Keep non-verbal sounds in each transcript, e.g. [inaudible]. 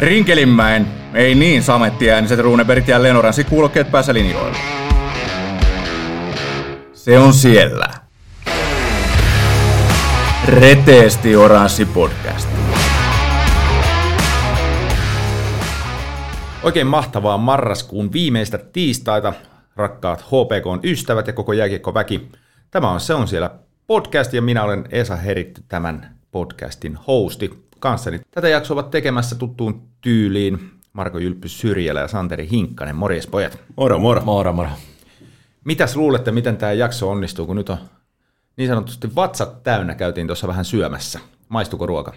Rinkelinmäen, ei niin samettiääniset Runebergit ja Lenoransi kuulokkeet päässä linjoilla. Se on siellä. Reteesti Oranssi podcast. Oikein mahtavaa marraskuun viimeistä tiistaita, rakkaat HPK ystävät ja koko jääkiekko-väki. Tämä on Se on siellä podcast ja minä olen Esa Heritty tämän podcastin hosti. Kanssani tätä jaksoa ovat tekemässä tuttuun tyyliin Marko Jylppys Syrjälä ja Santeri Hinkkanen. Morjes pojat. Moro, moro. Moro, moro. Mitäs luulette, miten tämä jakso onnistuu, kun nyt on niin sanotusti vatsat täynnä, käytiin tuossa vähän syömässä. Maistuko ruoka?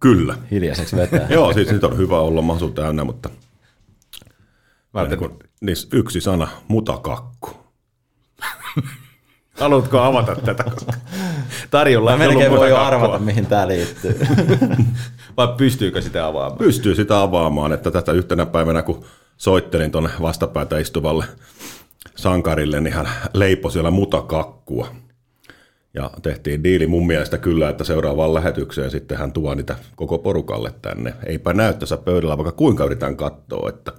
Kyllä. Hiljaiseksi vetää. [laughs] Joo, siis nyt on hyvä olla masu täynnä, mutta Välttämättä. niin kuin, niissä yksi sana, mutakakku. [laughs] Haluatko avata tätä? Tarjolla ei melkein voi arvata, mihin tämä liittyy. [laughs] Vai pystyykö sitä avaamaan? Pystyy sitä avaamaan, että tätä yhtenä päivänä, kun soittelin tuonne vastapäätä istuvalle sankarille, niin hän leipoi siellä mutakakkua. Ja tehtiin diili mun mielestä kyllä, että seuraavaan lähetykseen sitten hän tuo niitä koko porukalle tänne. Eipä näy tässä pöydällä, vaikka kuinka yritän katsoa, että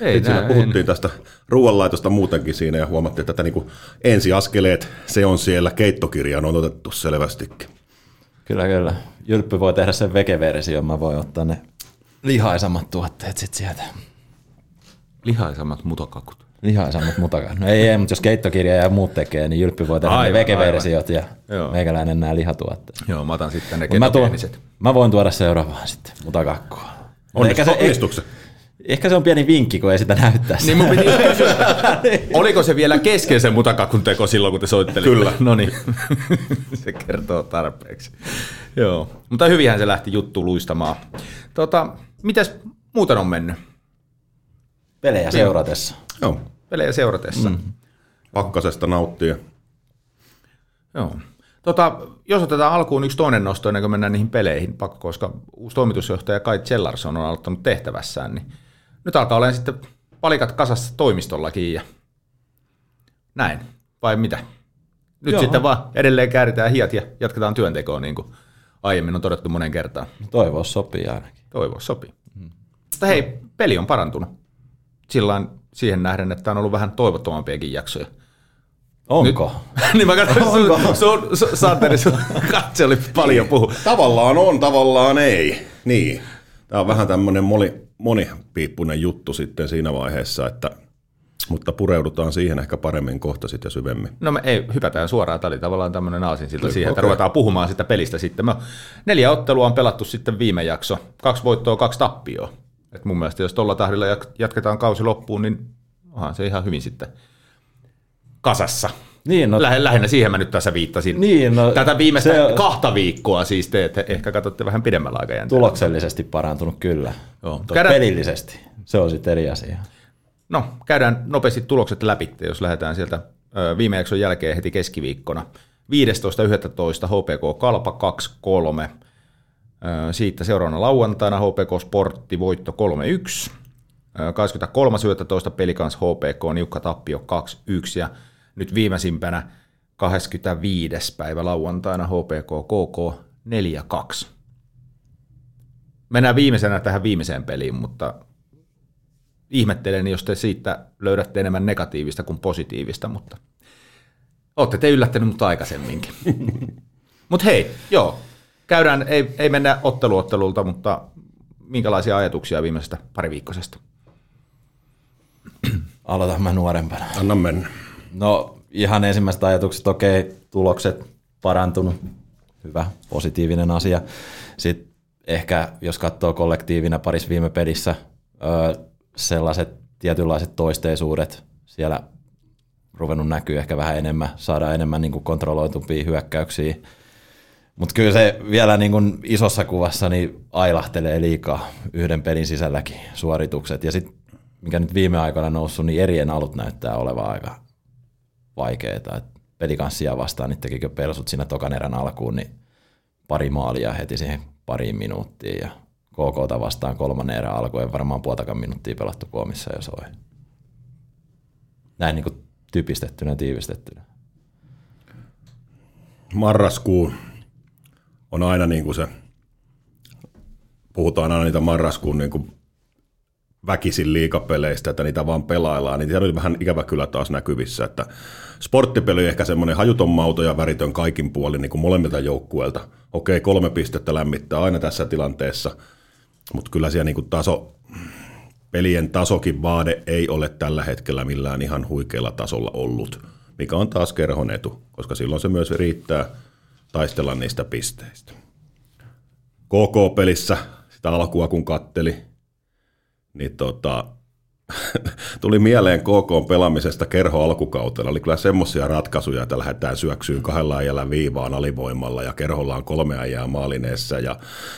Ei, Sitten nää- siinä puhuttiin tästä ruoanlaitosta muutenkin siinä ja huomattiin, että tätä niin ensiaskeleet, se on siellä, keittokirjaan on otettu selvästikin. kyllä, kyllä. Jylppy voi tehdä sen vegeversion, mä voin ottaa ne lihaisammat tuotteet sit sieltä. Lihaisammat mutokakut. Lihaisammat mutakaan. No ei, ei, mutta jos keittokirja ja muut tekee, niin Jylppy voi tehdä Aivan, ne vegeversiot ja Joo. meikäläinen nämä lihatuotteet. Joo, mä otan sitten ne Mä, tuon, mä voin tuoda seuraavaan sitten mutakakkua. Onnistu, se, onnistuuko se? Ehkä se on pieni vinkki, kun ei sitä näyttää. Niin mun piti kysyä, [laughs] oliko se vielä kesken se mutakakun teko silloin, kun te soittelitte? Kyllä. No niin, [laughs] se kertoo tarpeeksi. Joo, mutta hyvinhän se lähti juttu luistamaan. Tota, mitäs muuten on mennyt Pelejä seuratessa. Joo, pelejä seuratessa? Mm. pakkasesta nauttia. Joo. Tota, jos otetaan alkuun yksi toinen nosto ennen kuin mennään niihin peleihin, pakko, koska uusi toimitusjohtaja Kai Chellarsson on aloittanut tehtävässään, niin nyt alkaa olemaan sitten palikat kasassa toimistollakin ja näin, vai mitä? Nyt Joo. sitten vaan edelleen kääritään hiat ja jatketaan työntekoa, niin kuin aiemmin on todettu monen kertaan. Toivoa sopii ainakin. Toivoa sopii. Mutta hei, peli on parantunut. Sillain siihen nähden, että on ollut vähän toivottomampiakin jaksoja. Onko? [laughs] niin mä katsoin, sun, sun, sun, Santeri, sun katse oli paljon puhu. Tavallaan on, tavallaan ei. Niin. Tämä on vähän tämmöinen moni, monipiippunen juttu sitten siinä vaiheessa, että, mutta pureudutaan siihen ehkä paremmin kohta sitten syvemmin. No me ei, hypätään suoraan. Tämä oli tavallaan tämmöinen aasinsilta siihen, että okei. ruvetaan puhumaan sitä pelistä sitten. Me, neljä ottelua on pelattu sitten viime jakso. Kaksi voittoa, kaksi tappioa. Et mun mielestä jos tuolla tahdilla jat- jatketaan kausi loppuun, niin onhan se ihan hyvin sitten kasassa. Niin, no, Lähe, lähinnä siihen mä nyt tässä viittasin. Niin, no, Tätä viimeistä se kahta viikkoa siis te, te ehkä katsotte vähän pidemmällä aikajänteellä. tuloksellisesti parantunut kyllä. Joo. Toki Käydään- pelillisesti. Se on sitten eri asia. No, käydään nopeasti tulokset läpi, jos lähdetään sieltä viime jakson jälkeen heti keskiviikkona. 15.11. HPK Kalpa 2-3. Ö, Siitä seuraavana lauantaina HPK Sportti voitto 3-1. Ö, 23.11. Pelikans HPK niukka tappio 2-1. Ja nyt viimeisimpänä 25. päivä lauantaina HPK KK 4-2. Mennään viimeisenä tähän viimeiseen peliin, mutta ihmettelen, jos te siitä löydätte enemmän negatiivista kuin positiivista, mutta olette te yllättänyt mut aikaisemminkin. [laughs] mutta hei, joo, käydään, ei, ei mennä otteluottelulta, mutta minkälaisia ajatuksia viimeisestä pariviikkoisesta? Aloitan mä nuorempana. Anna mennä. No ihan ensimmäiset ajatukset, okei, tulokset parantunut, hyvä, positiivinen asia. Sitten ehkä, jos katsoo kollektiivina paris viime pelissä, sellaiset tietynlaiset toisteisuudet siellä ruvennut näkyy ehkä vähän enemmän, saadaan enemmän niin kontrolloitumpia hyökkäyksiä. Mutta kyllä se vielä niin kuin isossa kuvassa niin ailahtelee liikaa yhden pelin sisälläkin suoritukset. Ja sitten mikä nyt viime aikoina noussut, niin erien alut näyttää olevan aika vaikeita. Et pelikanssia vastaan, niin tekikö persut siinä tokan erän alkuun, niin pari maalia heti siihen pariin minuuttiin. Ja KKta vastaan kolmannen erän alkuun, varmaan puoltakaan minuuttia pelattu kuomissa jo soi. Näin niin kuin typistettynä ja tiivistettynä. Marraskuu on aina niin kuin se puhutaan aina niitä marraskuun niin kuin väkisin liikapeleistä, että niitä vaan pelaillaan, niin siellä oli vähän ikävä kyllä taas näkyvissä, että sporttipeli on ehkä semmoinen hajuton mauto ja väritön kaikin puolin niin kuin molemmilta joukkueilta. Okei, kolme pistettä lämmittää aina tässä tilanteessa, mutta kyllä siellä niin kuin taso, pelien tasokin vaade ei ole tällä hetkellä millään ihan huikealla tasolla ollut, mikä on taas kerhon etu, koska silloin se myös riittää taistella niistä pisteistä. KK-pelissä sitä alkua kun katteli, niin tota, [laughs] tuli mieleen KK pelaamisesta kerho alkukautena. Oli kyllä semmoisia ratkaisuja, että lähdetään syöksyyn kahdella ajalla viivaan alivoimalla ja kerholla on kolme ajaa maalineessa ja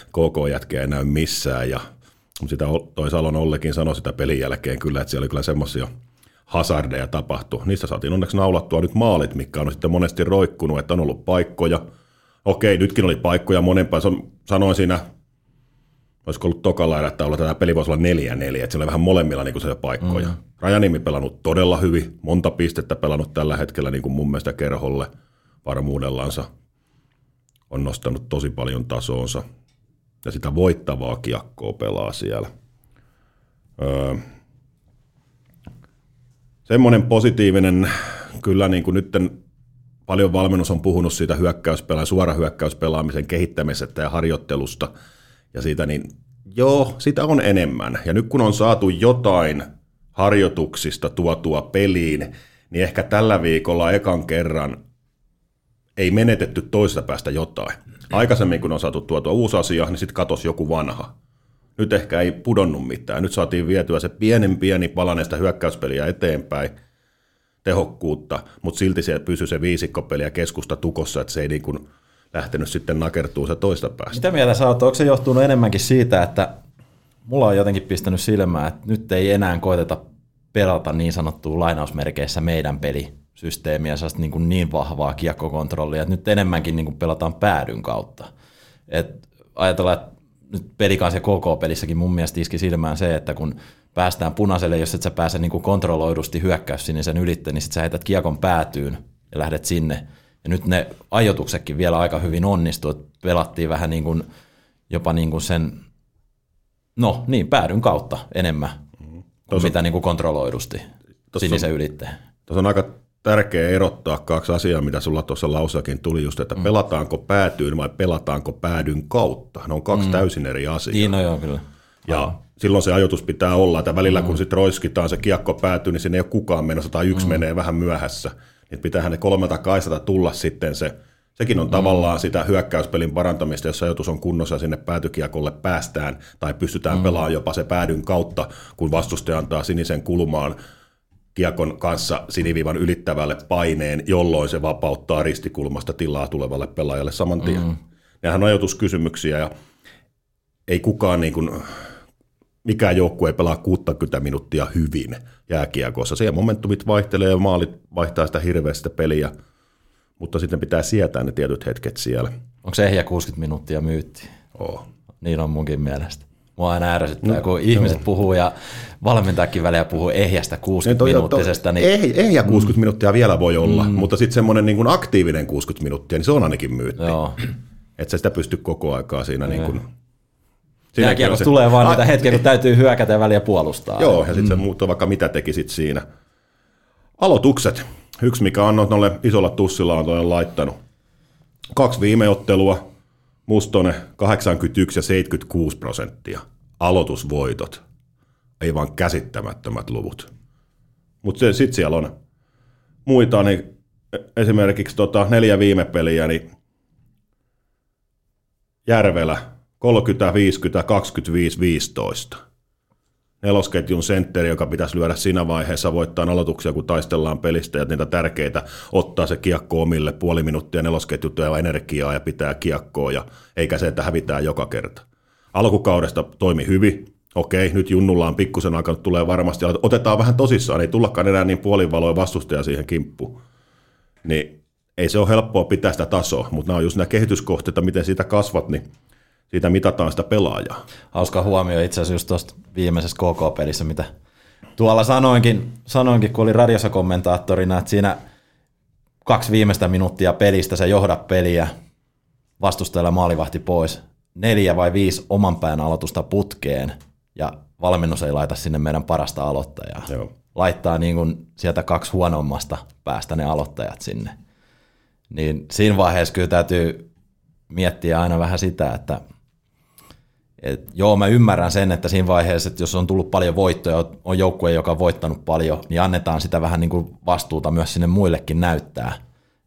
KK jätkeä ei näy missään. Ja, sitä toi Salon Ollekin sanoi sitä pelin jälkeen kyllä, että siellä oli kyllä semmoisia hazardeja tapahtu. Niistä saatiin onneksi naulattua nyt maalit, mikä on sitten monesti roikkunut, että on ollut paikkoja. Okei, nytkin oli paikkoja monempaa. Sanoin siinä olisiko ollut tokalla että olla tätä peli voisi olla neljä neljä, että siellä oli vähän molemmilla niin se paikkoja. Mm. Rajanimi pelannut todella hyvin, monta pistettä pelannut tällä hetkellä niin kuin mun mielestä kerholle varmuudellansa. On nostanut tosi paljon tasoonsa ja sitä voittavaa kiekkoa pelaa siellä. Öö, semmoinen positiivinen, kyllä niin kuin nytten paljon valmennus on puhunut siitä hyökkäyspelaa, suora hyökkäyspelaamisen kehittämisestä ja harjoittelusta – ja siitä, niin joo, sitä on enemmän. Ja nyt kun on saatu jotain harjoituksista tuotua peliin, niin ehkä tällä viikolla ekan kerran ei menetetty toista päästä jotain. Aikaisemmin, kun on saatu tuotua uusi asia, niin sitten katosi joku vanha. Nyt ehkä ei pudonnut mitään. Nyt saatiin vietyä se pienen pieni palaneesta hyökkäyspeliä eteenpäin, tehokkuutta, mutta silti se pysyy se viisikkopeli ja keskusta tukossa, että se ei niin kuin lähtenyt sitten nakertuu se toista päästä. Mitä mieltä sä oot? Onko se johtunut enemmänkin siitä, että mulla on jotenkin pistänyt silmään, että nyt ei enää koeteta pelata niin sanottua lainausmerkeissä meidän pelisysteemiä, niin, kuin niin vahvaa kiekkokontrollia, että nyt enemmänkin niin kuin pelataan päädyn kautta. Et ajatellaan, että nyt pelikansi ja KK-pelissäkin mun mielestä iski silmään se, että kun päästään punaiselle, jos et sä pääse niin kuin kontrolloidusti hyökkäys sinne sen ylitte, niin sit sä heität kiekon päätyyn ja lähdet sinne – ja nyt ne ajotuksetkin vielä aika hyvin onnistu, että pelattiin vähän niin kuin, jopa niin kuin sen, no niin, päädyn kautta enemmän mm-hmm. kuin mitä niin kuin kontrolloidusti sinisen ylitteen. Tuossa on aika tärkeää erottaa kaksi asiaa, mitä sulla tuossa lauseakin tuli just, että mm. pelataanko päätyyn vai pelataanko päädyn kautta. Ne on kaksi mm. täysin eri asiaa. Niin, no joo, kyllä. Ja Aha. silloin se ajoitus pitää olla, että välillä mm. kun sitten roiskitaan se kiekko päätyy, niin sinne ei ole kukaan menossa tai yksi mm. menee vähän myöhässä niin pitäähän ne kolmelta kaisata tulla sitten se, sekin on mm. tavallaan sitä hyökkäyspelin parantamista, jos ajatus on kunnossa ja sinne päätykiekolle päästään tai pystytään mm. pelaamaan jopa se päädyn kautta, kun vastustaja antaa sinisen kulmaan kiekon kanssa siniviivan ylittävälle paineen, jolloin se vapauttaa ristikulmasta tilaa tulevalle pelaajalle saman tien. Mm. Nämähän on ajatuskysymyksiä ja ei kukaan niin kuin, mikään joukkue ei pelaa 60 minuuttia hyvin jääkiekossa. Siellä momentumit vaihtelee ja maalit vaihtaa sitä hirveästä peliä, mutta sitten pitää sietää ne tietyt hetket siellä. Onko se ehjä 60 minuuttia myytti? Oo. Niin on munkin mielestä. Mua aina ärsyttää, no, kun ihmiset no. puhuu ja valmentajakin välillä puhuu ehjästä 60 niin minuuttisesta. Niin... Eh, ehjä 60 mm. minuuttia vielä voi olla, mm. mutta sitten semmoinen niin kuin aktiivinen 60 minuuttia, niin se on ainakin myytti. Joo. Että sä sitä pysty koko aikaa siinä niin kuin Jääkiekossa tulee vaan niitä hetkiä, kun täytyy hyökätä ja väliä puolustaa. Joo, ja sitten mm. se muuttuu vaikka mitä tekisit siinä. Aloitukset. Yksi, mikä on noille isolla tussilla on laittanut. Kaksi viime ottelua, Mustonen 81 ja 76 prosenttia. Aloitusvoitot. Ei vaan käsittämättömät luvut. Mutta sitten siellä on muita, niin esimerkiksi tota neljä viime peliä, niin Järvelä 30, 50, 25, 15. Nelosketjun sentteri, joka pitäisi lyödä siinä vaiheessa voittaa aloituksia, kun taistellaan pelistä ja niitä tärkeitä ottaa se kiekko omille puoli minuuttia nelosketjut ja energiaa ja pitää kiekkoa, ja eikä se, että hävitään joka kerta. Alkukaudesta toimi hyvin, okei, nyt Junnulla on pikkusen aika, tulee varmasti, otetaan vähän tosissaan, ei tullakaan enää niin puolivaloja vastustaja siihen kimppuun. Niin ei se ole helppoa pitää sitä tasoa, mutta nämä on just nämä kehityskohteita, miten siitä kasvat, niin siitä mitataan sitä pelaajaa. Hauska huomio itse asiassa just tuosta viimeisessä KK-pelissä, mitä tuolla sanoinkin, sanoinkin, kun oli radiossa kommentaattorina, että siinä kaksi viimeistä minuuttia pelistä se johda peliä, vastustajalla maalivahti pois, neljä vai viisi oman pään aloitusta putkeen ja valmennus ei laita sinne meidän parasta aloittajaa. Joo. Laittaa niin kuin sieltä kaksi huonommasta päästä ne aloittajat sinne. Niin siinä vaiheessa kyllä täytyy miettiä aina vähän sitä, että et joo, mä ymmärrän sen, että siinä vaiheessa, että jos on tullut paljon voittoja, on joukkue, joka on voittanut paljon, niin annetaan sitä vähän niin kuin vastuuta myös sinne muillekin näyttää.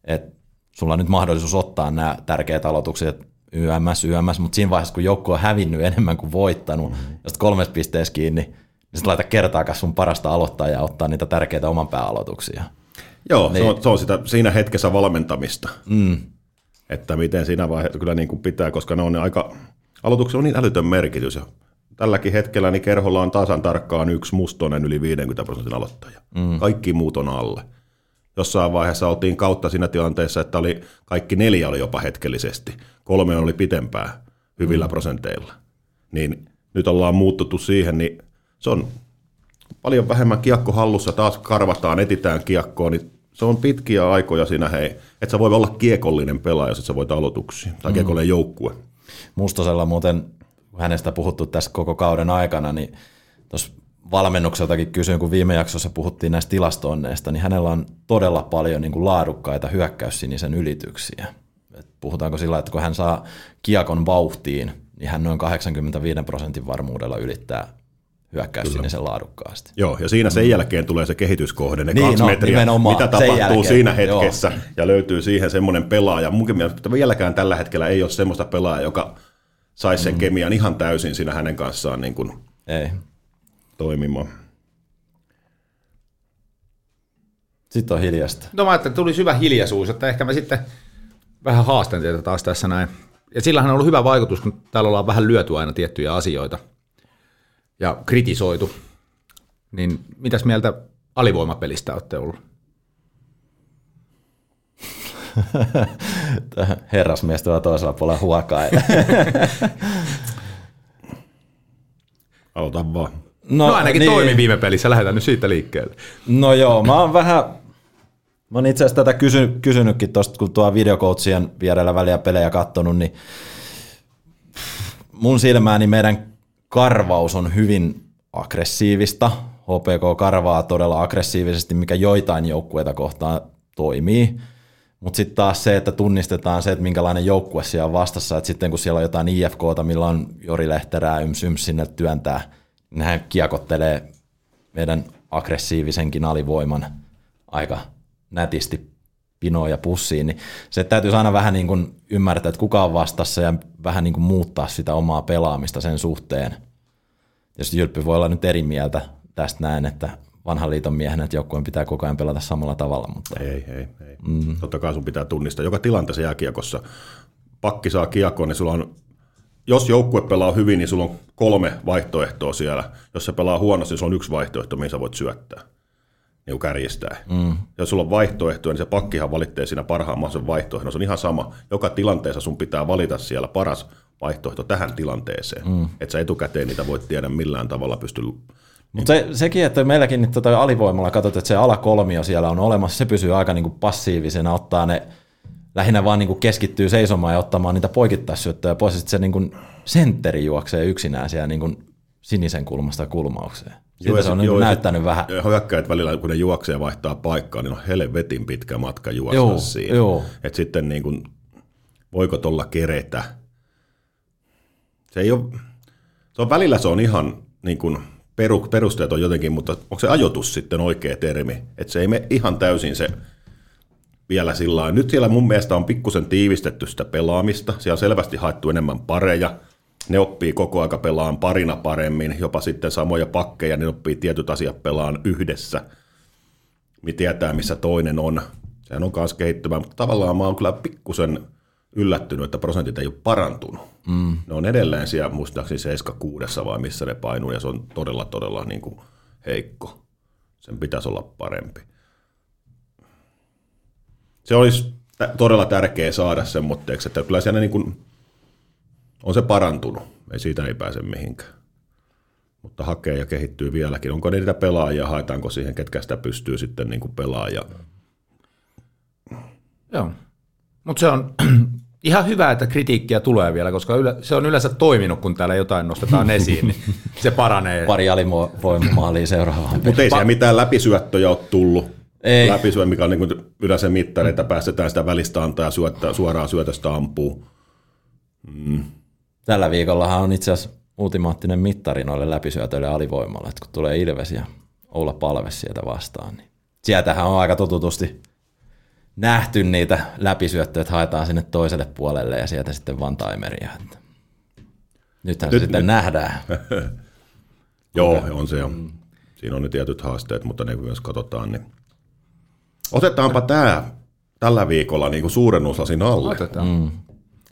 Että sulla on nyt mahdollisuus ottaa nämä tärkeät aloitukset YMS, YMS, mutta siinä vaiheessa, kun joukkue on hävinnyt enemmän kuin voittanut, mm-hmm. jos kolmes pisteessä kiinni, niin sitten laita kertaakaan sun parasta aloittaa ja ottaa niitä tärkeitä oman pääaloituksia. Joo, niin. se, on, se on sitä siinä hetkessä valmentamista. Mm. Että miten siinä vaiheessa kyllä niin kuin pitää, koska ne on ne aika, aloituksella on niin älytön merkitys. Ja tälläkin hetkellä niin kerholla on tasan tarkkaan yksi mustonen yli 50 prosentin aloittaja. Mm. Kaikki muut on alle. Jossain vaiheessa oltiin kautta siinä tilanteessa, että oli, kaikki neljä oli jopa hetkellisesti. Kolme oli pitempää hyvillä mm. prosenteilla. Niin nyt ollaan muuttuttu siihen, niin se on paljon vähemmän kiekko hallussa, taas karvataan, etitään kiekkoa, niin se on pitkiä aikoja siinä, hei, että sä voi olla kiekollinen pelaaja, jos sä voit aloituksia, tai mm. kiekollinen joukkue. Mustosella muuten, hänestä puhuttu tässä koko kauden aikana, niin tuossa valmennukseltakin kysyin, kun viime jaksossa puhuttiin näistä tilastoonneista, niin hänellä on todella paljon niin kuin laadukkaita hyökkäyssinisen ylityksiä. Et puhutaanko sillä, että kun hän saa kiekon vauhtiin, niin hän noin 85 prosentin varmuudella ylittää hyökkäyssinisen laadukkaasti. Joo, ja siinä sen jälkeen tulee se kehityskohde, ne niin, kaksi no, metriä, mitä tapahtuu jälkeen, siinä hetkessä, joo. ja löytyy siihen semmoinen pelaaja. Munkin mielestä vieläkään tällä hetkellä ei ole semmoista pelaajaa, joka saisi sen mm. kemian ihan täysin siinä hänen kanssaan niin kuin ei. toimimaan. Sitten on hiljasta. No mä ajattelin, että tuli syvä hiljaisuus, että ehkä mä sitten vähän haastan teitä taas tässä näin. Ja sillähän on ollut hyvä vaikutus, kun täällä ollaan vähän lyöty aina tiettyjä asioita – ja kritisoitu. Niin mitäs mieltä alivoimapelistä olette ollut? [laughs] Herrasmies tuolla toisella puolella huokaa. [laughs] Aloita vaan. No, no ainakin niin. toimi viime pelissä, lähdetään nyt siitä liikkeelle. No joo, mä oon vähän, mä oon itse asiassa tätä kysy, kysynytkin tuosta, kun tuo videokoutsien vierellä väliä pelejä katsonut, niin mun silmääni meidän karvaus on hyvin aggressiivista. HPK karvaa todella aggressiivisesti, mikä joitain joukkueita kohtaan toimii. Mutta sitten taas se, että tunnistetaan se, että minkälainen joukkue siellä on vastassa, että sitten kun siellä on jotain IFKta, millä on Jori Lehterää yms, yms sinne työntää, niin hän kiekottelee meidän aggressiivisenkin alivoiman aika nätisti pinoon ja pussiin, niin se täytyy aina vähän niin kuin ymmärtää, että kuka on vastassa ja vähän niin kuin muuttaa sitä omaa pelaamista sen suhteen. Jos Jyrppi voi olla nyt eri mieltä tästä näin, että vanhan liiton miehenä, että joukkueen pitää koko ajan pelata samalla tavalla. Mutta... Ei, ei, ei. Mm. Totta kai sun pitää tunnistaa. Joka tilanteessa jääkiekossa pakki saa kiekkoon, niin sulla on jos joukkue pelaa hyvin, niin sulla on kolme vaihtoehtoa siellä. Jos se pelaa huonosti, niin sulla on yksi vaihtoehto, mihin sä voit syöttää niin kärjistää. Mm. Jos sulla on vaihtoehtoja, niin se pakkihan valitsee siinä parhaan mahdollisen vaihtoehdon. Se on ihan sama. Joka tilanteessa sun pitää valita siellä paras vaihtoehto tähän tilanteeseen. Mm. Että sä etukäteen niitä voit tiedä millään tavalla pysty mutta se, sekin, että meilläkin nyt tota alivoimalla katsot, että se alakolmio siellä on olemassa, se pysyy aika niinku passiivisena, ottaa ne, lähinnä vaan niinku keskittyy seisomaan ja ottamaan niitä poikittaisyöttöjä pois, sitten se niinku sentteri juoksee yksinään siellä niinku sinisen kulmasta kulmaukseen. Siitä joo, se on niin joo, näyttänyt vähän. Hyökkäät välillä, kun ne juoksee ja vaihtaa paikkaa, niin on helvetin pitkä matka juosta joo, siinä. Joo. Et sitten niin kuin, voiko tuolla keretä? Se ei ole, se on välillä se on ihan niin kuin, peru, perusteet on jotenkin, mutta onko se ajoitus sitten oikea termi? Että se ei me ihan täysin se vielä sillä Nyt siellä mun mielestä on pikkusen tiivistetty sitä pelaamista. Siellä on selvästi haettu enemmän pareja – ne oppii koko aika pelaan parina paremmin, jopa sitten samoja pakkeja, ne oppii tietyt asiat pelaan yhdessä, Mi tietää missä toinen on. Sehän on myös kehittyvä, mutta tavallaan mä oon kyllä pikkusen yllättynyt, että prosentit ei ole parantunut. Mm. Ne on edelleen siellä muistaakseni 76 vai missä ne painuu, ja se on todella, todella niin kuin heikko. Sen pitäisi olla parempi. Se olisi todella tärkeää saada semmoitteeksi, että kyllä siellä niin kuin on se parantunut. Ei siitä ei pääse mihinkään. Mutta hakee ja kehittyy vieläkin. Onko niitä pelaajia, haetaanko siihen, ketkä sitä pystyy sitten niin kuin pelaaja? Joo. Mutta se on [clears throat] ihan hyvä, että kritiikkiä tulee vielä, koska yle, se on yleensä toiminut, kun täällä jotain nostetaan [laughs] esiin, niin se paranee. Pari alivoimaalia seuraavaan. Mutta ei siellä mitään läpisyöttöjä ole tullut. Ei. Läpisyö, mikä on niin kuin yleensä mittari, että päästetään sitä välistä antaa ja suoraan syötöstä ampuu. Tällä viikollahan on itse asiassa ultimaattinen mittari noille läpisyötöille alivoimalle, että kun tulee Ilves ja Oula Palves sieltä vastaan, niin sieltähän on aika totutusti nähty niitä läpisyöttöjä, että haetaan sinne toiselle puolelle ja sieltä sitten vaan timeria. Että nythän Nyt- se sitten nyt- nähdään. [laughs] Joo, on se jo. Siinä on ne tietyt haasteet, mutta ne myös katsotaan, niin otetaanpa tämä tällä viikolla niin kuin suurennuslasin alle. Otetaan. Mm.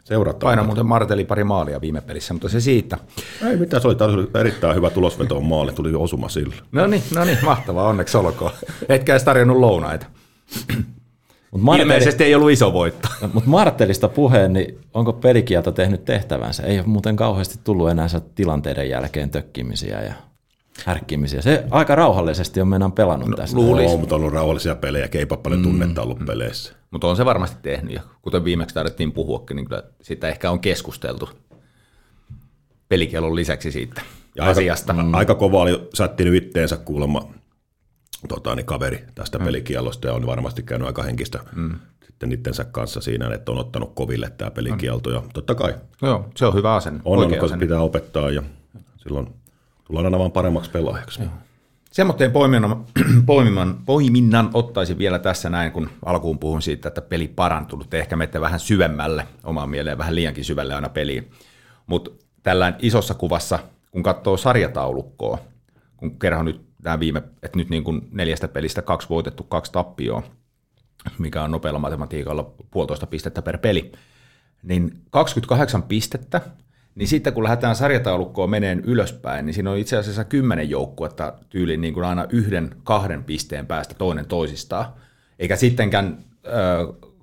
Seurataan. Paino muuten Marteli pari maalia viime pelissä, mutta se siitä. Ei mitään, se oli, taas erittäin hyvä tulosveto on maali, tuli osuma sillä. No niin, no niin, mahtavaa, onneksi olkoon. Etkä edes tarjonnut lounaita. [clears throat] Mut Marteli, Ilmeisesti ei ollut iso voitto. mutta Martelista puheen, niin onko pelikielto tehnyt tehtävänsä? Ei ole muuten kauheasti tullut enää tilanteiden jälkeen tökkimisiä ja härkkimisiä. Se aika rauhallisesti on meidän pelannut no, tässä. Luulis. mutta on ollut rauhallisia pelejä, ei paljon tunnetta ollut peleissä. Mutta on se varmasti tehnyt, ja kuten viimeksi tarvittiin puhuakin, niin kyllä siitä ehkä on keskusteltu pelikielon lisäksi siitä Ja asiasta. Aika, aika kova oli sättinyt itteensä kuulemma tota, niin kaveri tästä mm. pelikielosta ja on varmasti käynyt aika henkistä mm. sitten itsensä kanssa siinä, että on ottanut koville tämä pelikielto. Ja totta kai Joo, se on hyvä asenne, on, on, asenne. pitää opettaa ja silloin tullaan aina vaan paremmaksi pelaajaksi. Semmoitteen poiminnan, [clears throat] poiminnan, poiminnan ottaisin vielä tässä näin, kun alkuun puhun siitä, että peli parantunut. Ehkä menette vähän syvemmälle, omaan mieleen vähän liiankin syvälle aina peliin. Mutta tällainen isossa kuvassa, kun katsoo sarjataulukkoa, kun kerran nyt nämä viime, että nyt niin kuin neljästä pelistä kaksi voitettu, kaksi tappioa, mikä on nopealla matematiikalla puolitoista pistettä per peli, niin 28 pistettä, niin sitten kun lähdetään sarjataulukkoon meneen ylöspäin, niin siinä on itse asiassa kymmenen joukkuetta tyyliin niin kuin aina yhden, kahden pisteen päästä toinen toisistaan. Eikä sittenkään,